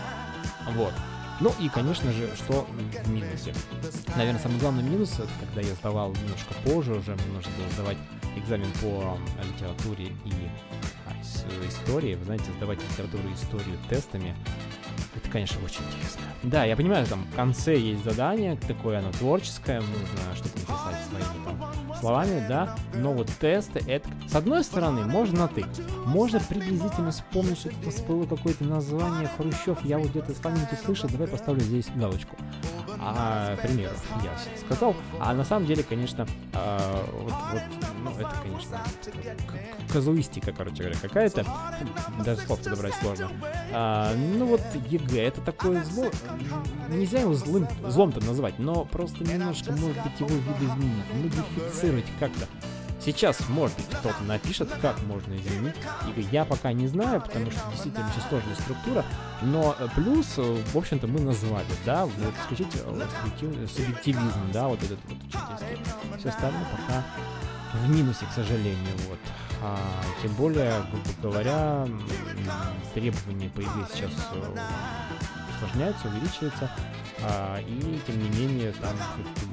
Вот. Ну и, конечно же, что в минусе? Наверное, самый главный минус, когда я сдавал немножко позже, уже мне нужно было сдавать экзамен по литературе и а, ис- истории. Вы знаете, сдавать литературу и историю тестами, это, конечно, очень интересно. Да, я понимаю, там в конце есть задание, такое оно творческое, нужно что-то написать своими там словами, да, но вот тесты, это, с одной стороны, можно натыкать, можно приблизительно вспомнить, что тут всплыло какое-то название Хрущев, я вот где-то с памяти слышал, давай поставлю здесь галочку. А, к примеру, я сказал, а на самом деле, конечно, а, вот, вот, ну, это, конечно, казуистика, короче говоря, какая-то, даже слов подобрать сложно. А, ну вот ЕГЭ, это такое зло, нельзя его злым, злом-то назвать, но просто немножко, может быть, его видоизменить, модифицировать как-то. Сейчас, может быть, кто-то напишет, как можно изменить. И я пока не знаю, потому что действительно очень сложная структура. Но э, плюс, э, в общем-то, мы назвали, да, вот исключить э, субъективизм, да, вот этот вот учительский. Все остальное пока в минусе, к сожалению, вот. А, тем более, грубо говоря, требования по ЕГЭ сейчас э, усложняются, увеличиваются. А, и тем не менее, там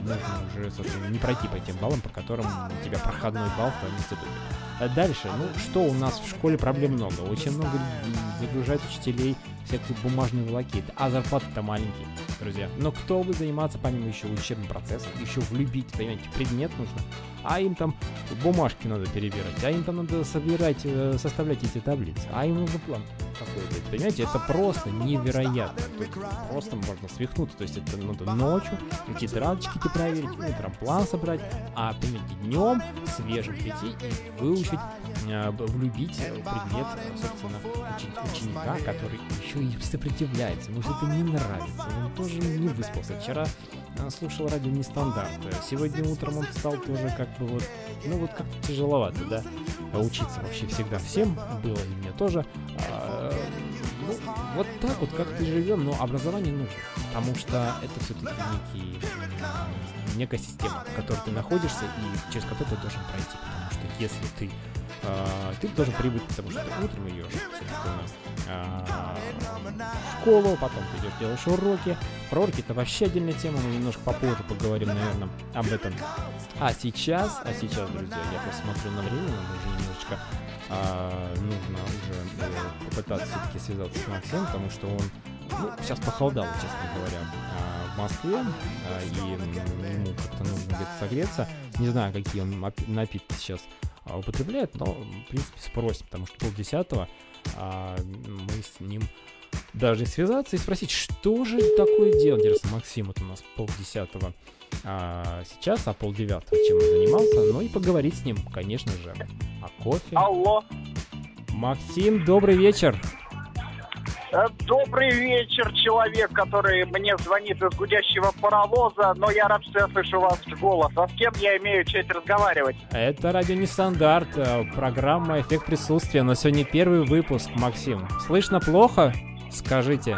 можно уже, не пройти по тем баллам, по которым у тебя проходной балл в твоем институте. А Дальше, ну что у нас в школе проблем много. Очень много м, загружают учителей всякие бумажные волокиты, а зарплаты-то маленькие, друзья. Но кто будет заниматься помимо еще учебным процессом, еще влюбить, понимаете, предмет нужно, а им там бумажки надо перебирать, а им там надо собирать, э, составлять эти таблицы, а им нужен план какой-то, понимаете, это просто невероятно, Тут просто можно свихнуться, то есть это надо ночью тетрадочки эти проверить, утром план собрать, а понимаете, днем свежим прийти и выучить, э, влюбить э, предмет, собственно, ученика, который еще и сопротивляется, может это не нравится, он тоже не выспался. Вчера слушал радио нестандарт, сегодня утром он встал тоже как бы вот, ну вот как-то тяжеловато, да, учиться вообще всегда всем было, и мне тоже. А, ну, вот так вот как-то живем, но образование нужно, потому что это все-таки некий, некая система, в которой ты находишься и через которую ты должен пройти, потому что если ты а, ты должен привыкнуть, потому что ты утром идешь, а, в школу, потом ты идешь, делаешь уроки. Про уроки это вообще отдельная тема, мы немножко попозже поговорим, наверное, об этом. А сейчас, а сейчас, друзья, я просто смотрю на время, нам уже немножечко а, нужно уже э, попытаться все-таки связаться с Максимом, потому что он ну, сейчас похолодало, честно говоря, а, в Москве, а, и ему как-то нужно где-то согреться. Не знаю, какие он напи- напитки сейчас употребляет, но, в принципе, спросим, потому что полдесятого а, мы с ним должны связаться и спросить, что же такое делать. Интересно, Максим вот у нас полдесятого а, сейчас, а полдевятого, чем он занимался, ну и поговорить с ним, конечно же, о кофе. Алло. Максим, добрый вечер. Э, Добрый вечер, человек, который мне звонит из гудящего паровоза, но я рад, что я слышу ваш голос. А с кем я имею честь разговаривать? Это радио Нестандарт, э, программа «Эффект присутствия», но сегодня первый выпуск, Максим. Слышно плохо? Скажите.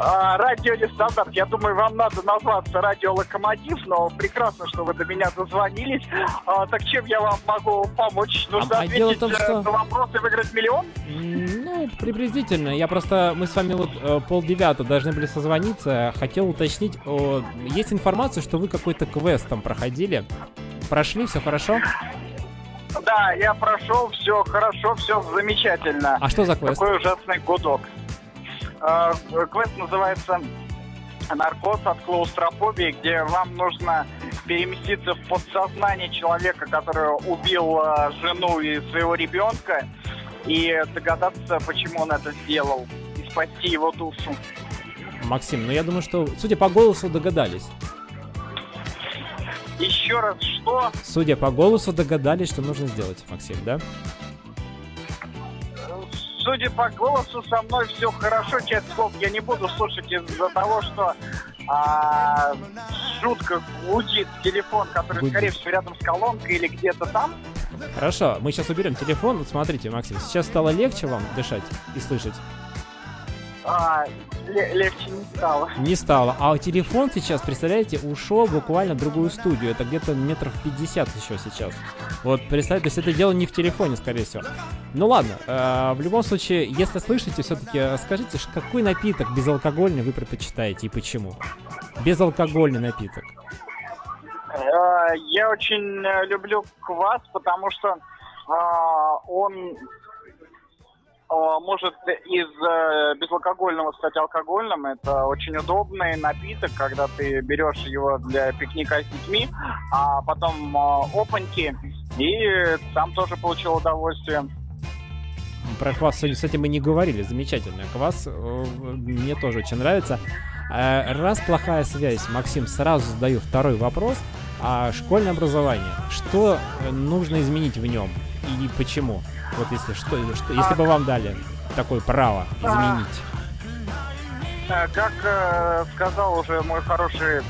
А, радио Нестандарт, я думаю, вам надо назваться Радио Локомотив, но прекрасно, что вы до меня дозвонились. А, так чем я вам могу помочь? Нужно А- а ответить том, э, что- на вопрос и выиграть миллион? Ну, приблизительно. Я просто... Мы с вами вот э, полдевятого должны были созвониться. Хотел уточнить. о, есть информация, что вы какой-то квест там проходили. Прошли, все хорошо? Да, я прошел, все хорошо, все замечательно. А что за квест? Какой ужасный гудок. А, Квест называется наркоз от клаустрофобии, где вам нужно переместиться в подсознание человека, который убил а, жену и своего ребенка, и догадаться, почему он это сделал, и спасти его душу. Максим, ну я думаю, что, судя по голосу, догадались. Еще раз, что? Судя по голосу, догадались, что нужно сделать, Максим, да? Судя по голосу, со мной все хорошо, часть слов я не буду слушать из-за того, что а, жутко гудит телефон, который, Гудит. скорее всего, рядом с колонкой или где-то там. Хорошо, мы сейчас уберем телефон. Вот смотрите, Максим, сейчас стало легче вам дышать и слышать? А, легче не стало. Не стало. А телефон сейчас, представляете, ушел буквально в другую студию. Это где-то метров 50 еще сейчас. Вот, представьте, то есть это дело не в телефоне, скорее всего. Ну ладно, э, в любом случае, если слышите, все-таки скажите, какой напиток безалкогольный вы предпочитаете и почему? Безалкогольный напиток. Э, Я очень э, люблю квас, потому что а, он может из э, безалкогольного стать алкогольным. Это очень удобный напиток, когда ты берешь его для пикника с детьми, а потом а, опаньки, и сам тоже получил удовольствие. Про квас сегодня, кстати, мы не говорили. Замечательно. Квас э, мне тоже очень нравится. Э, Раз плохая связь, Максим, сразу задаю второй вопрос. А школьное образование. Что э, нужно изменить в нем? И почему? Вот если что, что если бы вам дали такое право изменить. Э, Как э, сказал уже мой хороший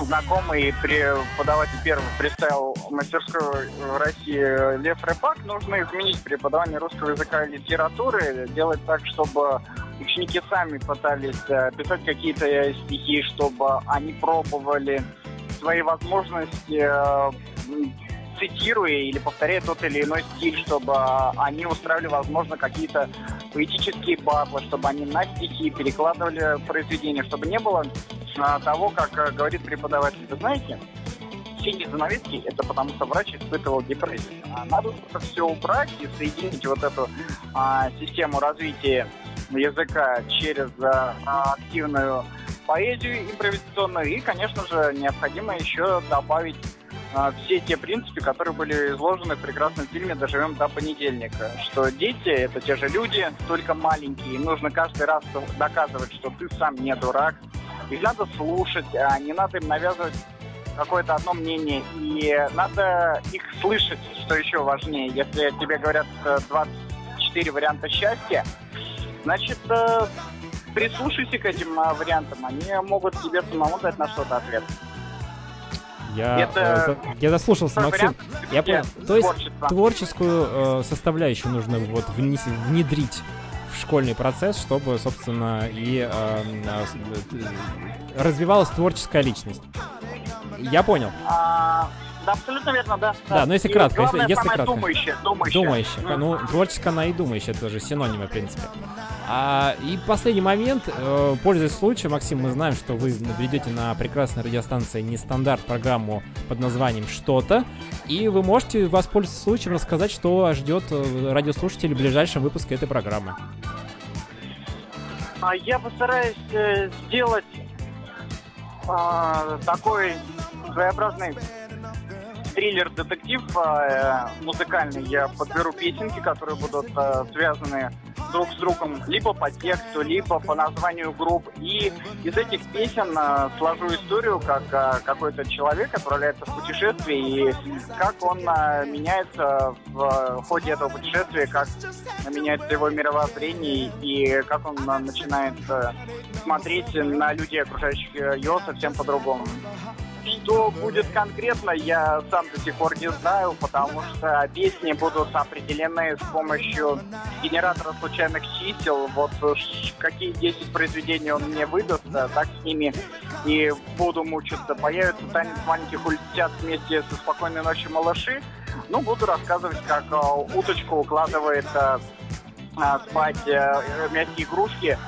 знакомый преподаватель первого фристайл мастерской в России Лев Репак, нужно изменить преподавание русского языка и литературы, делать так, чтобы ученики сами пытались э, писать какие-то стихи, чтобы они пробовали свои возможности, э, цитируя или повторяя тот или иной стиль, чтобы э, они устраивали, возможно, какие-то поэтические батлы, чтобы они на стихи перекладывали произведения, чтобы не было а, того, как э, говорит преподаватель. Вы знаете, синие занавески – это потому что врач испытывал депрессию. А надо все убрать и соединить вот эту а, систему развития языка через а, активную поэзию импровизационную. И, конечно же, необходимо еще добавить а, все те принципы, которые были изложены в прекрасном фильме «Доживем до понедельника». Что дети – это те же люди, только маленькие. Им нужно каждый раз доказывать, что ты сам не дурак. Их надо слушать, а не надо им навязывать какое-то одно мнение. И надо их слышать, что еще важнее. Если тебе говорят э, 24 варианта счастья, значит, э, прислушайся к этим э, вариантам. Они могут тебе самому дать на что-то ответ. Я, Это- э, за- я заслушался, Максим. Я понял. То есть творчества. творческую э, составляющую нужно вот внедрить в школьный процесс, чтобы, собственно, и э, э, э, развивалась творческая личность. Я понял. А, да, абсолютно верно, да. Да, но если И кратко, если- главное, если самое кратко. Думающее. Думающая. М. Ну, творческая она и думающая, это тоже синонимы, в принципе. А, и последний момент, э, пользуясь случаем, Максим, мы знаем, что вы ведете на прекрасной радиостанции нестандарт программу под названием «Что-то», и вы можете воспользоваться случаем рассказать, что ждет э, радиослушателей в ближайшем выпуске этой программы. А я постараюсь э, сделать а, такой своеобразный триллер-детектив э, музыкальный. Я подберу песенки, которые будут э, связаны друг с другом либо по тексту, либо по названию групп. И из этих песен э, сложу историю, как какой-то человек отправляется в путешествие, и как он меняется в ходе этого путешествия, как меняется его мировоззрение, и как он начинает смотреть на людей, окружающих его, совсем по-другому. Что будет конкретно, я сам до сих пор не знаю, потому что песни будут определены с помощью генератора случайных чисел. Вот какие 10 произведений он мне выдаст, так с ними и буду мучиться. Появится танец маленьких улетят вместе со спокойной ночью малыши. Ну, буду рассказывать, как э, уточку укладывает э, а, спать э, мягкие игрушки,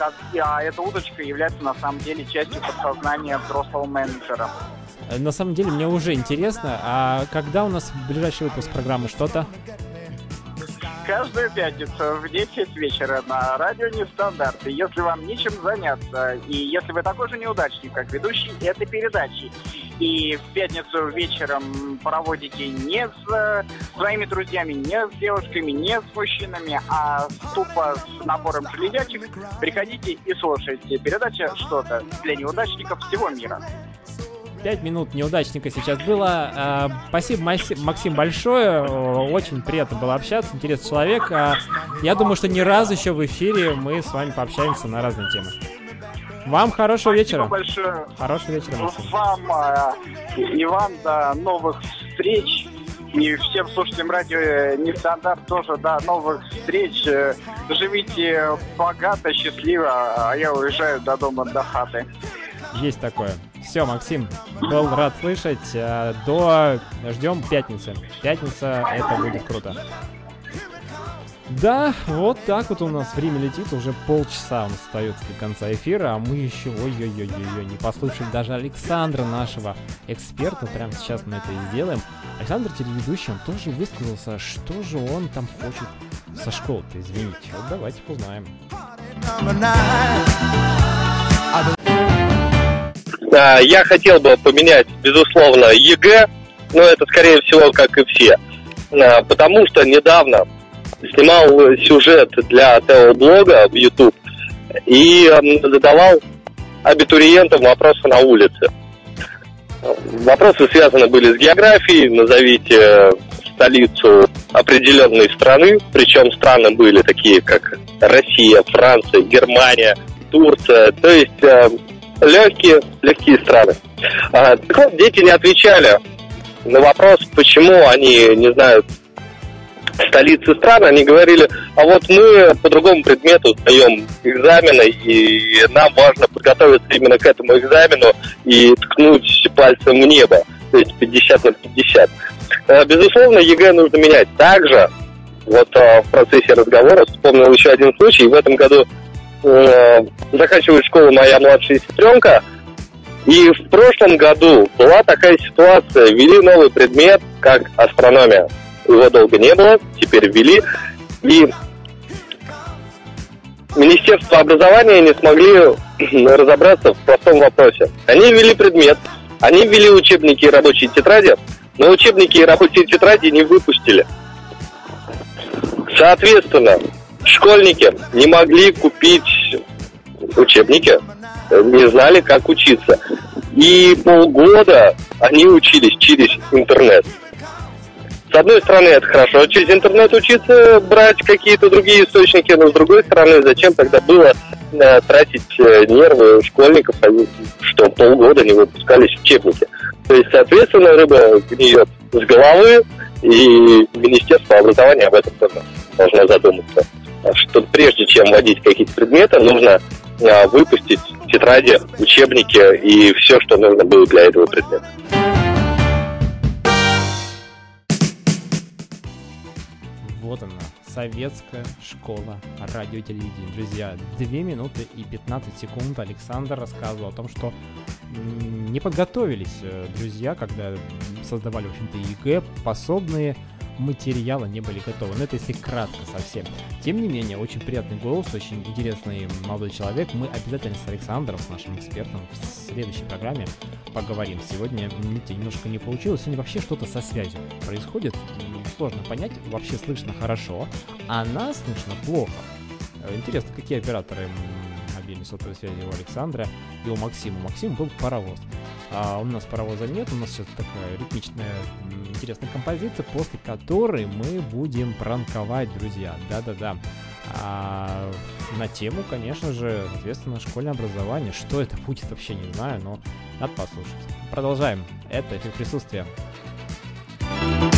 а эта уточка является на самом деле частью подсознания взрослого менеджера. Э, На самом деле мне уже интересно, а когда у нас ближайший выпуск программы что-то? Каждую пятницу в 10 вечера на радио Нестандарт. И если вам нечем заняться, и если вы такой же неудачник, как ведущий этой передачи, и в пятницу вечером проводите не с своими друзьями, не с девушками, не с мужчинами, а тупо с набором железячек, приходите и слушайте. Передача «Что-то» для неудачников всего мира. Пять минут неудачника сейчас было. А, Спасибо, Максим, большое. Очень приятно было общаться. Интересный человек. А, Я думаю, что ни разу еще в эфире мы с вами пообщаемся на разные темы. Вам хорошего вечера. большое. Хорошего вечера, Максим. Вам, а, и вам до новых встреч. И всем слушателям радио э, Нестандарт тоже до новых встреч. Э, Живите богато, счастливо, а я уезжаю до дома, до хаты. Есть такое. Все, Максим, был рад слышать. А, До... Ждем пятницы. Пятница, это будет круто. Да, вот так вот у нас время летит, уже полчаса нас остается до конца эфира, а мы еще, ой-ой-ой-ой, не послушали даже Александра, нашего эксперта, прямо сейчас мы это и сделаем. Александр, телеведущий, он тоже высказался, что же он там хочет со школы-то, извините. Вот давайте узнаем. А, Я хотел бы поменять, безусловно, ЕГЭ, но это, скорее всего, как и все. А, Потому что недавно снимал сюжет для ТО-блога в YouTube и задавал абитуриентам вопросы на улице. Вопросы связаны были с географией, назовите столицу определенной страны, причем страны были такие, как Россия, Франция, Германия, Турция, то есть э, легкие, легкие страны. А, так вот, дети не отвечали на вопрос, почему они не знают столицы стран, они говорили, а вот мы по другому предмету сдаем экзамены, и нам важно подготовиться именно к этому экзамену и ткнуть пальцем в небо, то есть 50 на 50. Э, Безусловно, ЕГЭ нужно менять. Также, вот э, в процессе разговора вспомнил еще один случай. В этом году э, заканчивает школу моя младшая сестренка, и в прошлом году была такая ситуация, ввели новый предмет, как астрономия. Его долго не было, теперь ввели. И Министерство образования не смогли разобраться в простом вопросе. Они ввели предмет, они ввели учебники и рабочие тетради, но учебники и рабочие тетради не выпустили. Соответственно, школьники не могли купить учебники, не знали, как учиться. И полгода они учились через интернет. С одной стороны, это хорошо через интернет учиться, брать какие-то другие источники, но с другой стороны, зачем тогда было э, тратить э, нервы школьников, они, что полгода не выпускались учебники. То есть, соответственно, рыба гниет с головы, и Министерство образования об этом тоже должно задуматься. Что прежде чем вводить какие-то предметы, нужно э, выпустить тетради, учебники и все, что нужно было для этого предмета. Вот она, советская школа радио. Друзья, 2 минуты и 15 секунд Александр рассказывал о том, что не подготовились э, друзья, когда создавали, в общем-то, ЕГЭ, подсобные материалы не были готовы. Но это если кратко совсем. Тем не менее, очень приятный голос, очень интересный молодой человек. Мы обязательно с Александром, с нашим экспертом, в следующей программе поговорим. Сегодня, немножко не получилось. Сегодня вообще что-то со связью происходит. М, Сложно понять, вообще слышно хорошо, а нас слышно плохо. Э, Интересно, какие операторы мобильной сотовой связи у Александра и у Максима. У Максима был паровоз. А у нас паровоза нет, у нас сейчас такая ритмичная интересная композиция, после которой мы будем пранковать, друзья. Да-да-да. А, на тему, конечно же, соответственно, школьное образование. Что это будет, вообще не знаю, но надо послушать. Продолжаем. Это эффект присутствия. Now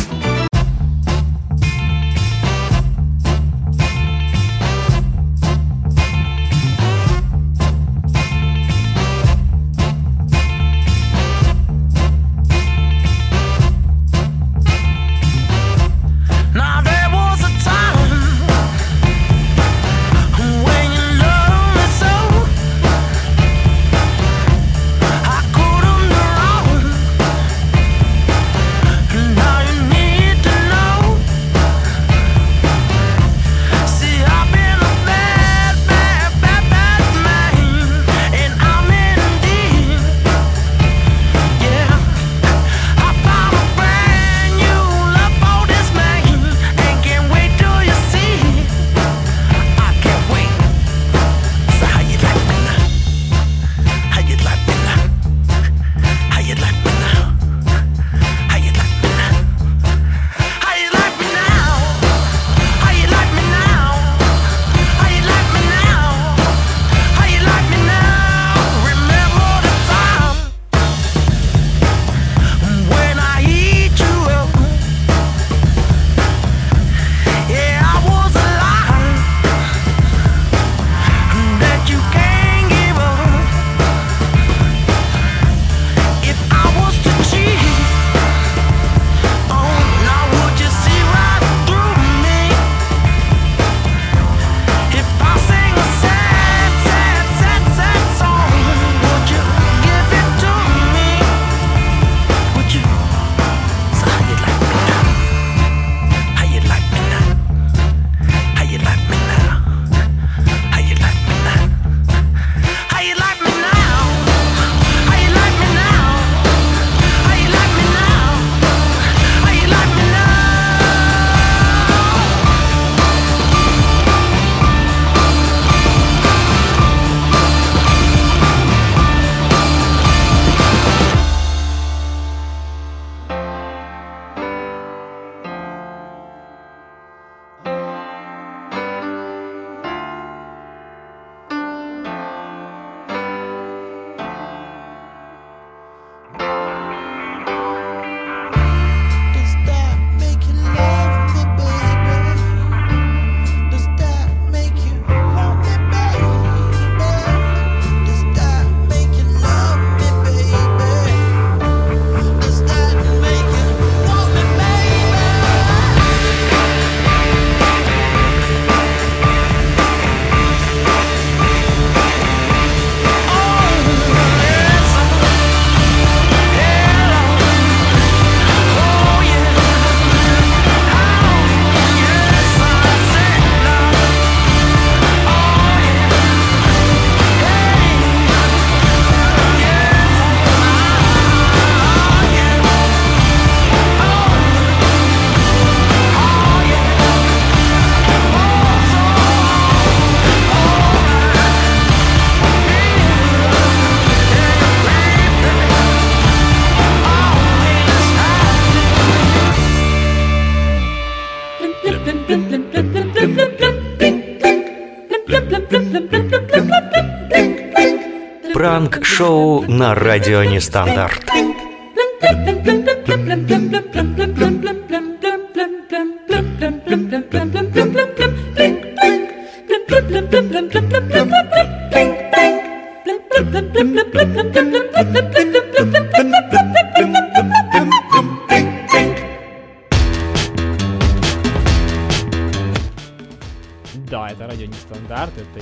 Пранк-шоу на радио Нестандарт.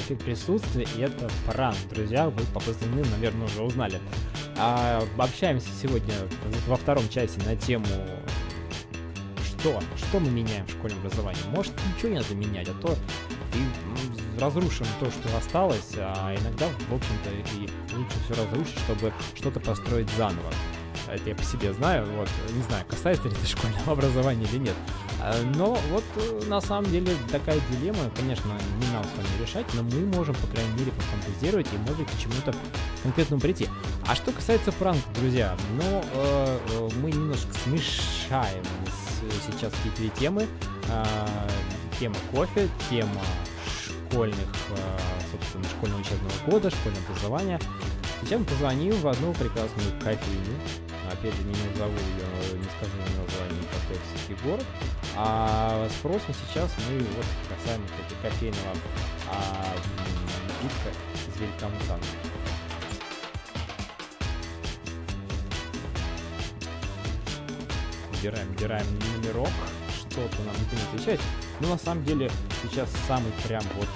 Эффект присутствия, и это пранк. Друзья, вы по позывным, наверное, уже узнали. А, общаемся сегодня во втором часе на тему что? Что мы меняем в школьном образовании? Может, ничего не надо менять, а то и разрушим то, что осталось, а иногда, в общем-то, и лучше все разрушить, чтобы что-то построить заново. Это я по себе знаю, вот, не знаю, касается ли это школьного образования или нет. А, Но вот э, на самом деле такая дилемма, конечно, не нам с вами решать, но мы можем, по крайней мере, пофантазировать и, может к чему-то конкретному прийти. А что касается пранков, друзья, ну, э, э, мы немножко смешаем сейчас две темы. А, Тема кофе, тема школьных, э, собственно, школьного учебного года, школьного образования. Сейчас мы позвоним в одну прекрасную кофейню. Опять же, не назову ее, не скажу название, какой все-таки город. А спросим сейчас мы вот касаемо кстати, кофейного а, напитка Зверька Мусан. Выбираем, выбираем номерок. Что-то нам не отвечает. Но на самом деле сейчас самый прям вот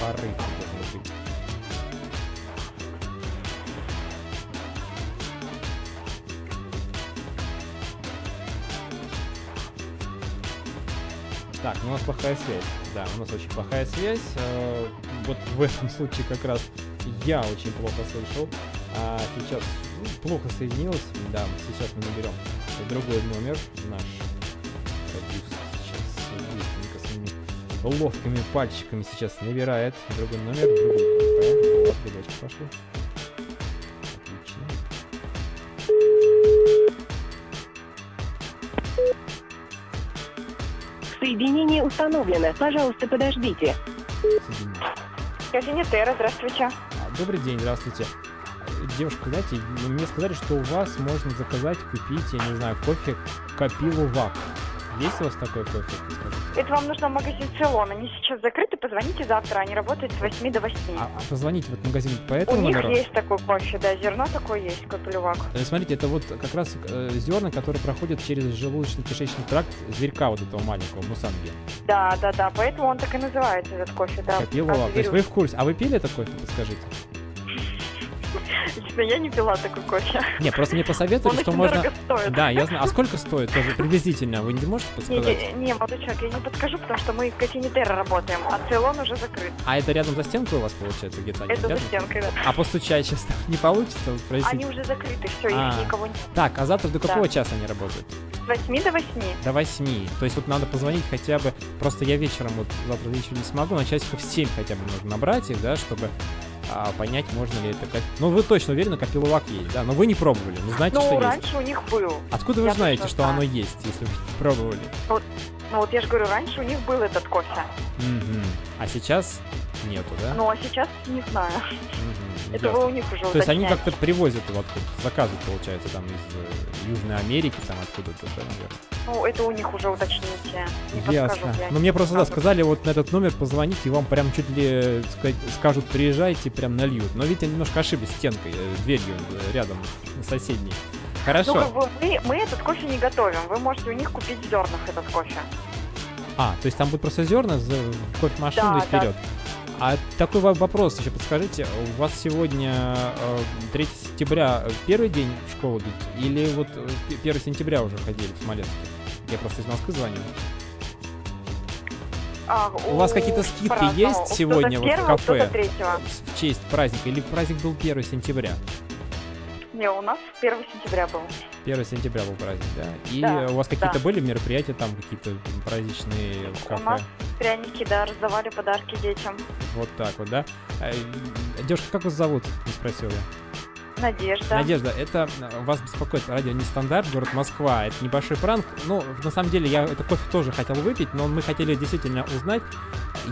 порыв должен быть. Так, ну у нас плохая связь. Да, у нас очень плохая связь. Э, Вот в этом случае как раз я очень плохо слышал. А сейчас ну, плохо соединилось. Да, сейчас мы наберем другой номер. Наш продюсер сейчас своими ловкими пальчиками сейчас набирает другой номер. Другой кафе. Вот, Соединение установлено. Пожалуйста, подождите. Кофейня Терра, здравствуйте. Добрый день, здравствуйте. Девушка, знаете, мне сказали, что у вас можно заказать, купить, я не знаю, кофе Капилу Вак. Есть у вас такой кофе? Это вам нужно в магазин Целон. Они сейчас закрыты, позвоните завтра. Они работают с 8 до 8. А, а позвоните в этот магазин по У этому них номеру? есть такой кофе, да, зерно такое есть, капелювак. Э, Смотрите, это вот как раз э, зерна, которые проходят через желудочно-кишечный тракт зверька вот этого маленького, мусанги. Да, да, да, поэтому он так и называется, этот кофе, да. Капилу А, Вак. То есть вы в курсе. А вы пили это кофе, подскажите? Лично я не пила такой кофе. Не, просто мне посоветовали, Он что можно... стоит. Да, я знаю. А сколько стоит тоже приблизительно? Вы не можете Не, подсказать? не, не, молодой человек, я не подскажу, потому что мы в кофейне Терра работаем, а Целон уже закрыт. А это рядом за стенкой у вас получается где-то? Это за рядом? стенкой, да. А постучать сейчас не получится? Спросить? Они уже закрыты, все, А. их никого нет. Так, а завтра до Да. какого часа они работают? С 8 до 8. До 8. То есть вот надо позвонить хотя бы... Просто я вечером, вот завтра вечером не смогу, но часиков 7 хотя бы нужно набрать их, да, чтобы а, понять, можно ли это как... Ну, вы точно уверены, капилувак есть, да? Но вы не пробовали, не знаете, Ну, что есть. раньше у них был. Откуда вы Я знаете, что знаю. оно есть, если вы пробовали? Вот, ну вот я же говорю, раньше у них был этот кофе. Мгм. А сейчас нету, да? Ну а сейчас не знаю. Мгм, Это ясно. вы у них уже То есть они как-то привозят его откуда заказывают, получается, там из э, Южной Америки, там откуда-то, да, наверное. Ну, это у них уже уточните. Не Ясно. Но не мне просто да, сказали вот на этот номер позвонить, и вам прям чуть ли сказать, скажут, приезжайте, прям нальют. Но видите, немножко ошиблись стенкой, э, дверью э, рядом, соседней. Хорошо. Ну, как бы мы, мы этот кофе не готовим. Вы можете у них купить в зернах этот кофе. А, то есть там будет просто зерна в кофемашину Да, и да. вперед. А такой во- вопрос еще подскажите, у вас сегодня э, 3 сентября э, первый день в школу идут? Или вот э, п- 1 сентября уже ходили в Смоленске? Я просто из Москвы звоню. А, У вас какие-то скидки по-разному. есть сегодня вот в кафе? В честь праздника? Или праздник был 1 сентября? Не, у нас 1 сентября был. 1 сентября был праздник, да? И Да, у вас какие-то да. были мероприятия там, какие-то праздничные в У кафе? нас пряники, да, раздавали подарки детям. Вот так вот, да? Э, Девушка, как вас зовут? Не спросил я. Надежда. Надежда, это э, вас беспокоит радио Нестандарт, город Москва. Это небольшой пранк. Ну, на самом деле, я это кофе тоже хотел выпить, но мы хотели действительно узнать.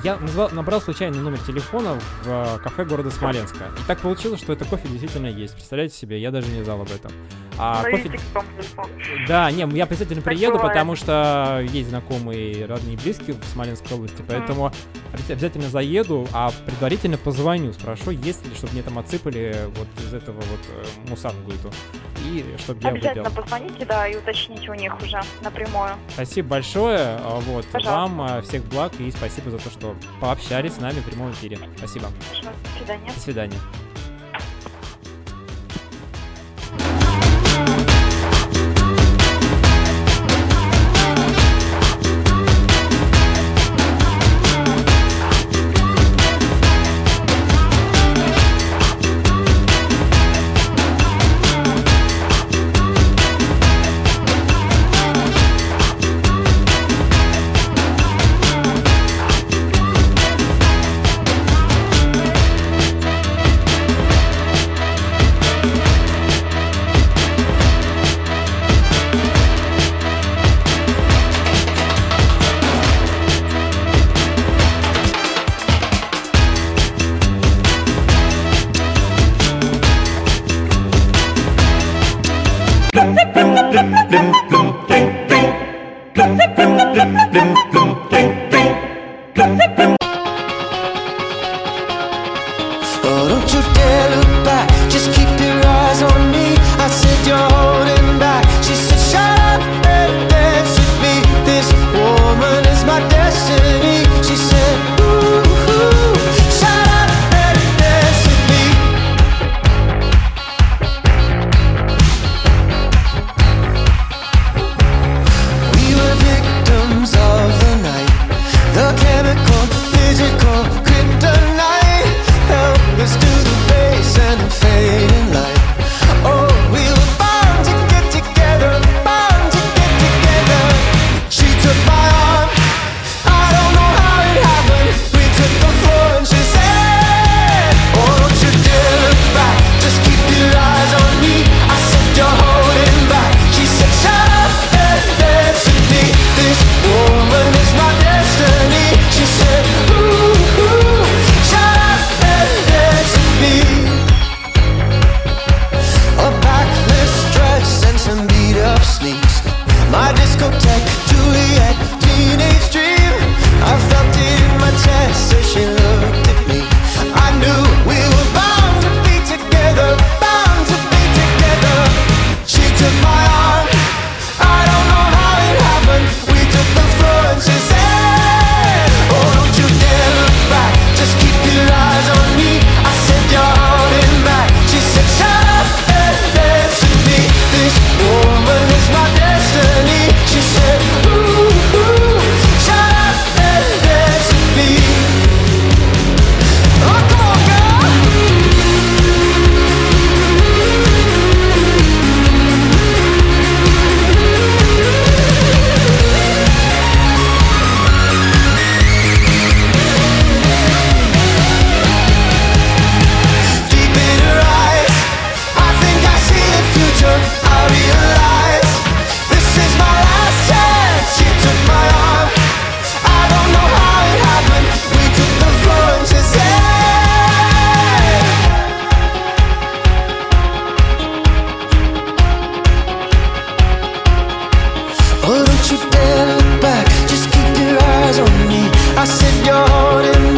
Я назвал- набрал случайный номер телефона в э, кафе города Смоленска. И так получилось, что это кофе действительно есть. Представляете себе, я даже не знал об этом. А кофе... Да, не, я обязательно приеду, потому что есть знакомые, родные и близкие в Смоленской области, поэтому обяза- обязательно заеду, а предварительно позвоню, спрошу, есть ли, чтобы мне там отсыпали вот из этого вот э, мусангу эту, и чтобы я Обязательно позвоните, да, и уточните у них уже напрямую. Спасибо большое, а, вот, Пожалуйста. вам а, всех благ и спасибо за то, что пообщались с нами в прямом эфире. Спасибо. Хорошо, до свидания. До свидания.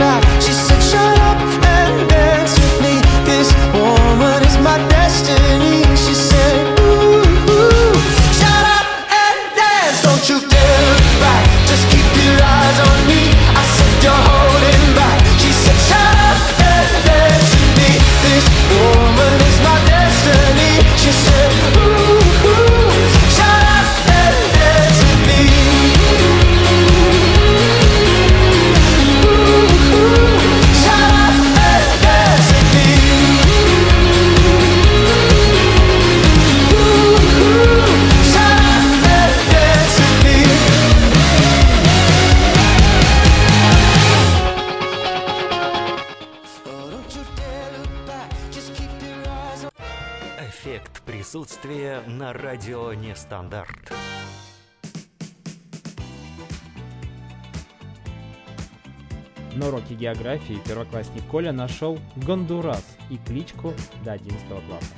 back уроке географии первоклассник Коля нашел Гондурас и кличку до 11 класса.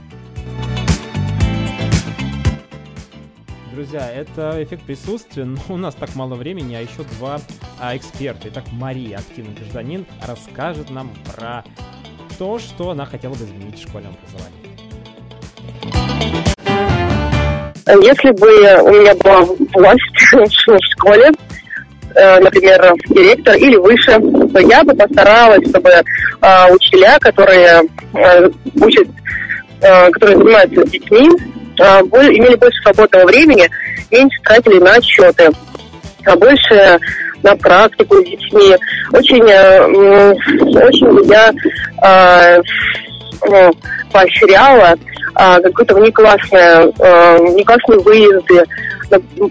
Друзья, это эффект присутствия, но у нас так мало времени, а еще два а, эксперта. Итак, Мария, активный гражданин, расскажет нам про то, что она хотела бы изменить в школьном образовании. Если бы у меня была власть в школе, Э, например, директор или выше, то я бы постаралась, чтобы э, учителя, которые э, учат, которые занимаются с детьми, имели больше свободного времени, меньше тратили на отчеты, а больше на практику с детьми. Очень, очень я ну, поощряла а, какое-то внеклассное, а, внеклассные выезды,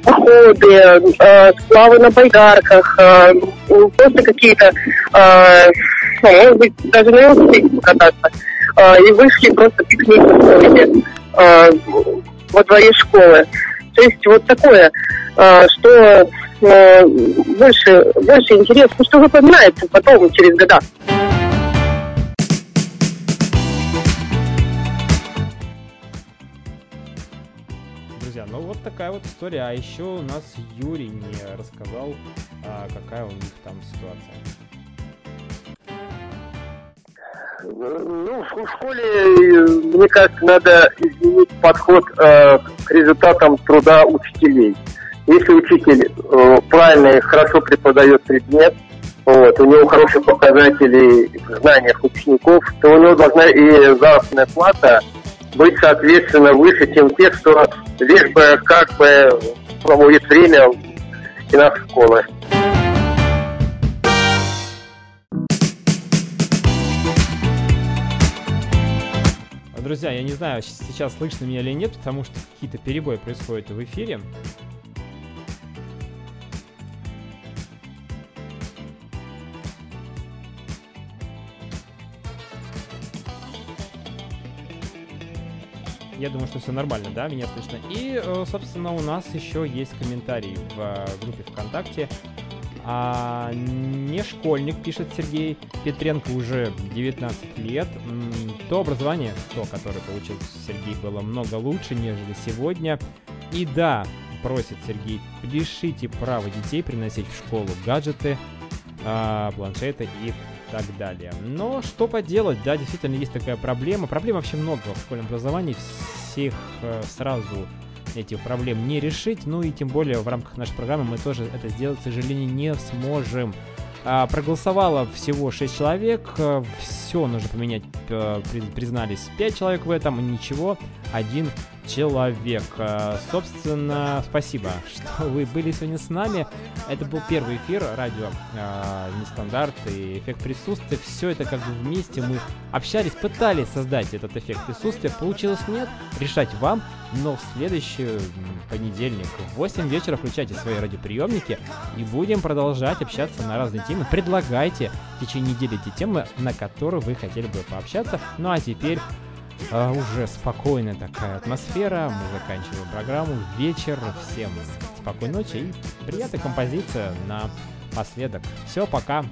походы, а, сплавы на байдарках, а, ну, просто какие-то, а, ну, может быть, даже на велосипеде покататься. А, и вышли просто пикник а, во дворе школы. То есть вот такое, а, что ну, больше, больше интересно, что запоминается потом через года. друзья. Ну вот такая вот история. А еще у нас Юрий не рассказал, а, какая у них там ситуация. Ну, в школе, э, мне кажется, надо изменить подход э, к результатам труда учителей. Если учитель э, правильно и хорошо преподает предмет, вот, у него хорошие показатели в знаниях учеников, то у него должна и заработная плата быть, соответственно, выше, чем те, кто лишь бы как бы проводит время в стенах школы. Друзья, я не знаю, сейчас слышно меня или нет, потому что какие-то перебои происходят в эфире. Я думаю, что все нормально, да, меня слышно. И, э, собственно, у нас еще есть комментарий в э, группе ВКонтакте. А, не школьник, пишет Сергей Петренко, уже 19 лет. То образование, то, которое получил Сергей, было много лучше, нежели сегодня. И да, просит Сергей, лишите права детей приносить в школу гаджеты, а, планшеты и так далее. Но что поделать, да, действительно есть такая проблема. Проблем вообще много в школьном образовании. Всех э, сразу этих проблем не решить. Ну и тем более в рамках нашей программы мы тоже это сделать, к сожалению, не сможем. А, проголосовало всего 6 человек. Все нужно поменять. э, при- Признались 5 человек в этом. Ничего, один человек. А, Собственно, спасибо, что вы были сегодня с нами. Это был первый эфир радио а, Нестандарт и эффект присутствия. Все это как бы вместе мы общались, пытались создать этот эффект присутствия. Получилось нет, решать вам. Но в следующий понедельник в 8 вечера включайте свои радиоприемники и будем продолжать общаться на разные темы. Предлагайте в течение недели те темы, на которые вы хотели бы пообщаться. Ну а теперь а, уже спокойная такая атмосфера. Мы заканчиваем программу. Вечер. Всем спокойной ночи и приятная композиция на последок. Все, пока.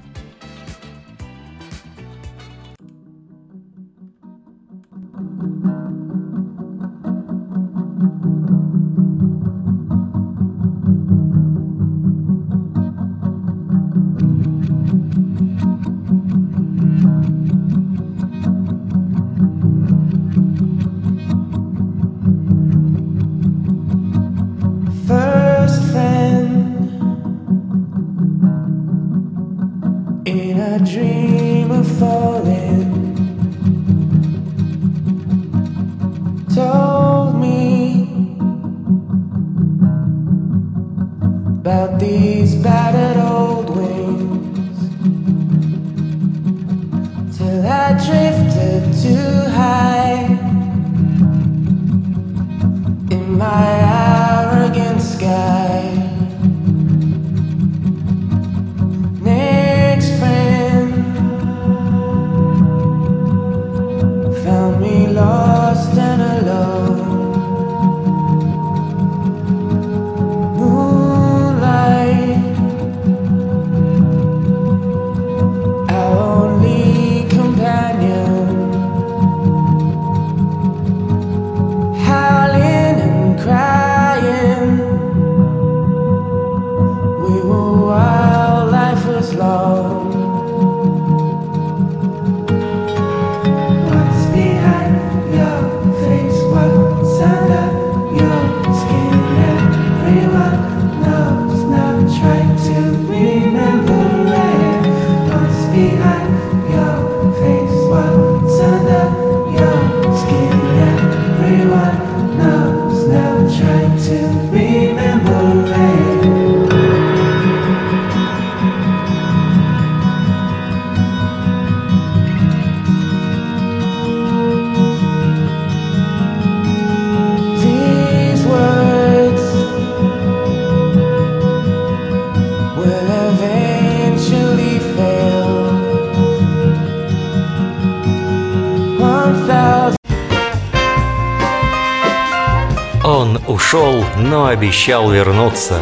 Обещал вернуться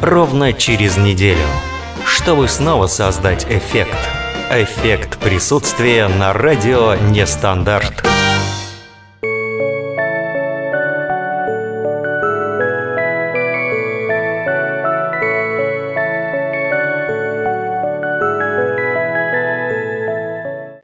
ровно через неделю, чтобы снова создать эффект. Эффект присутствия на радио Нестандарт.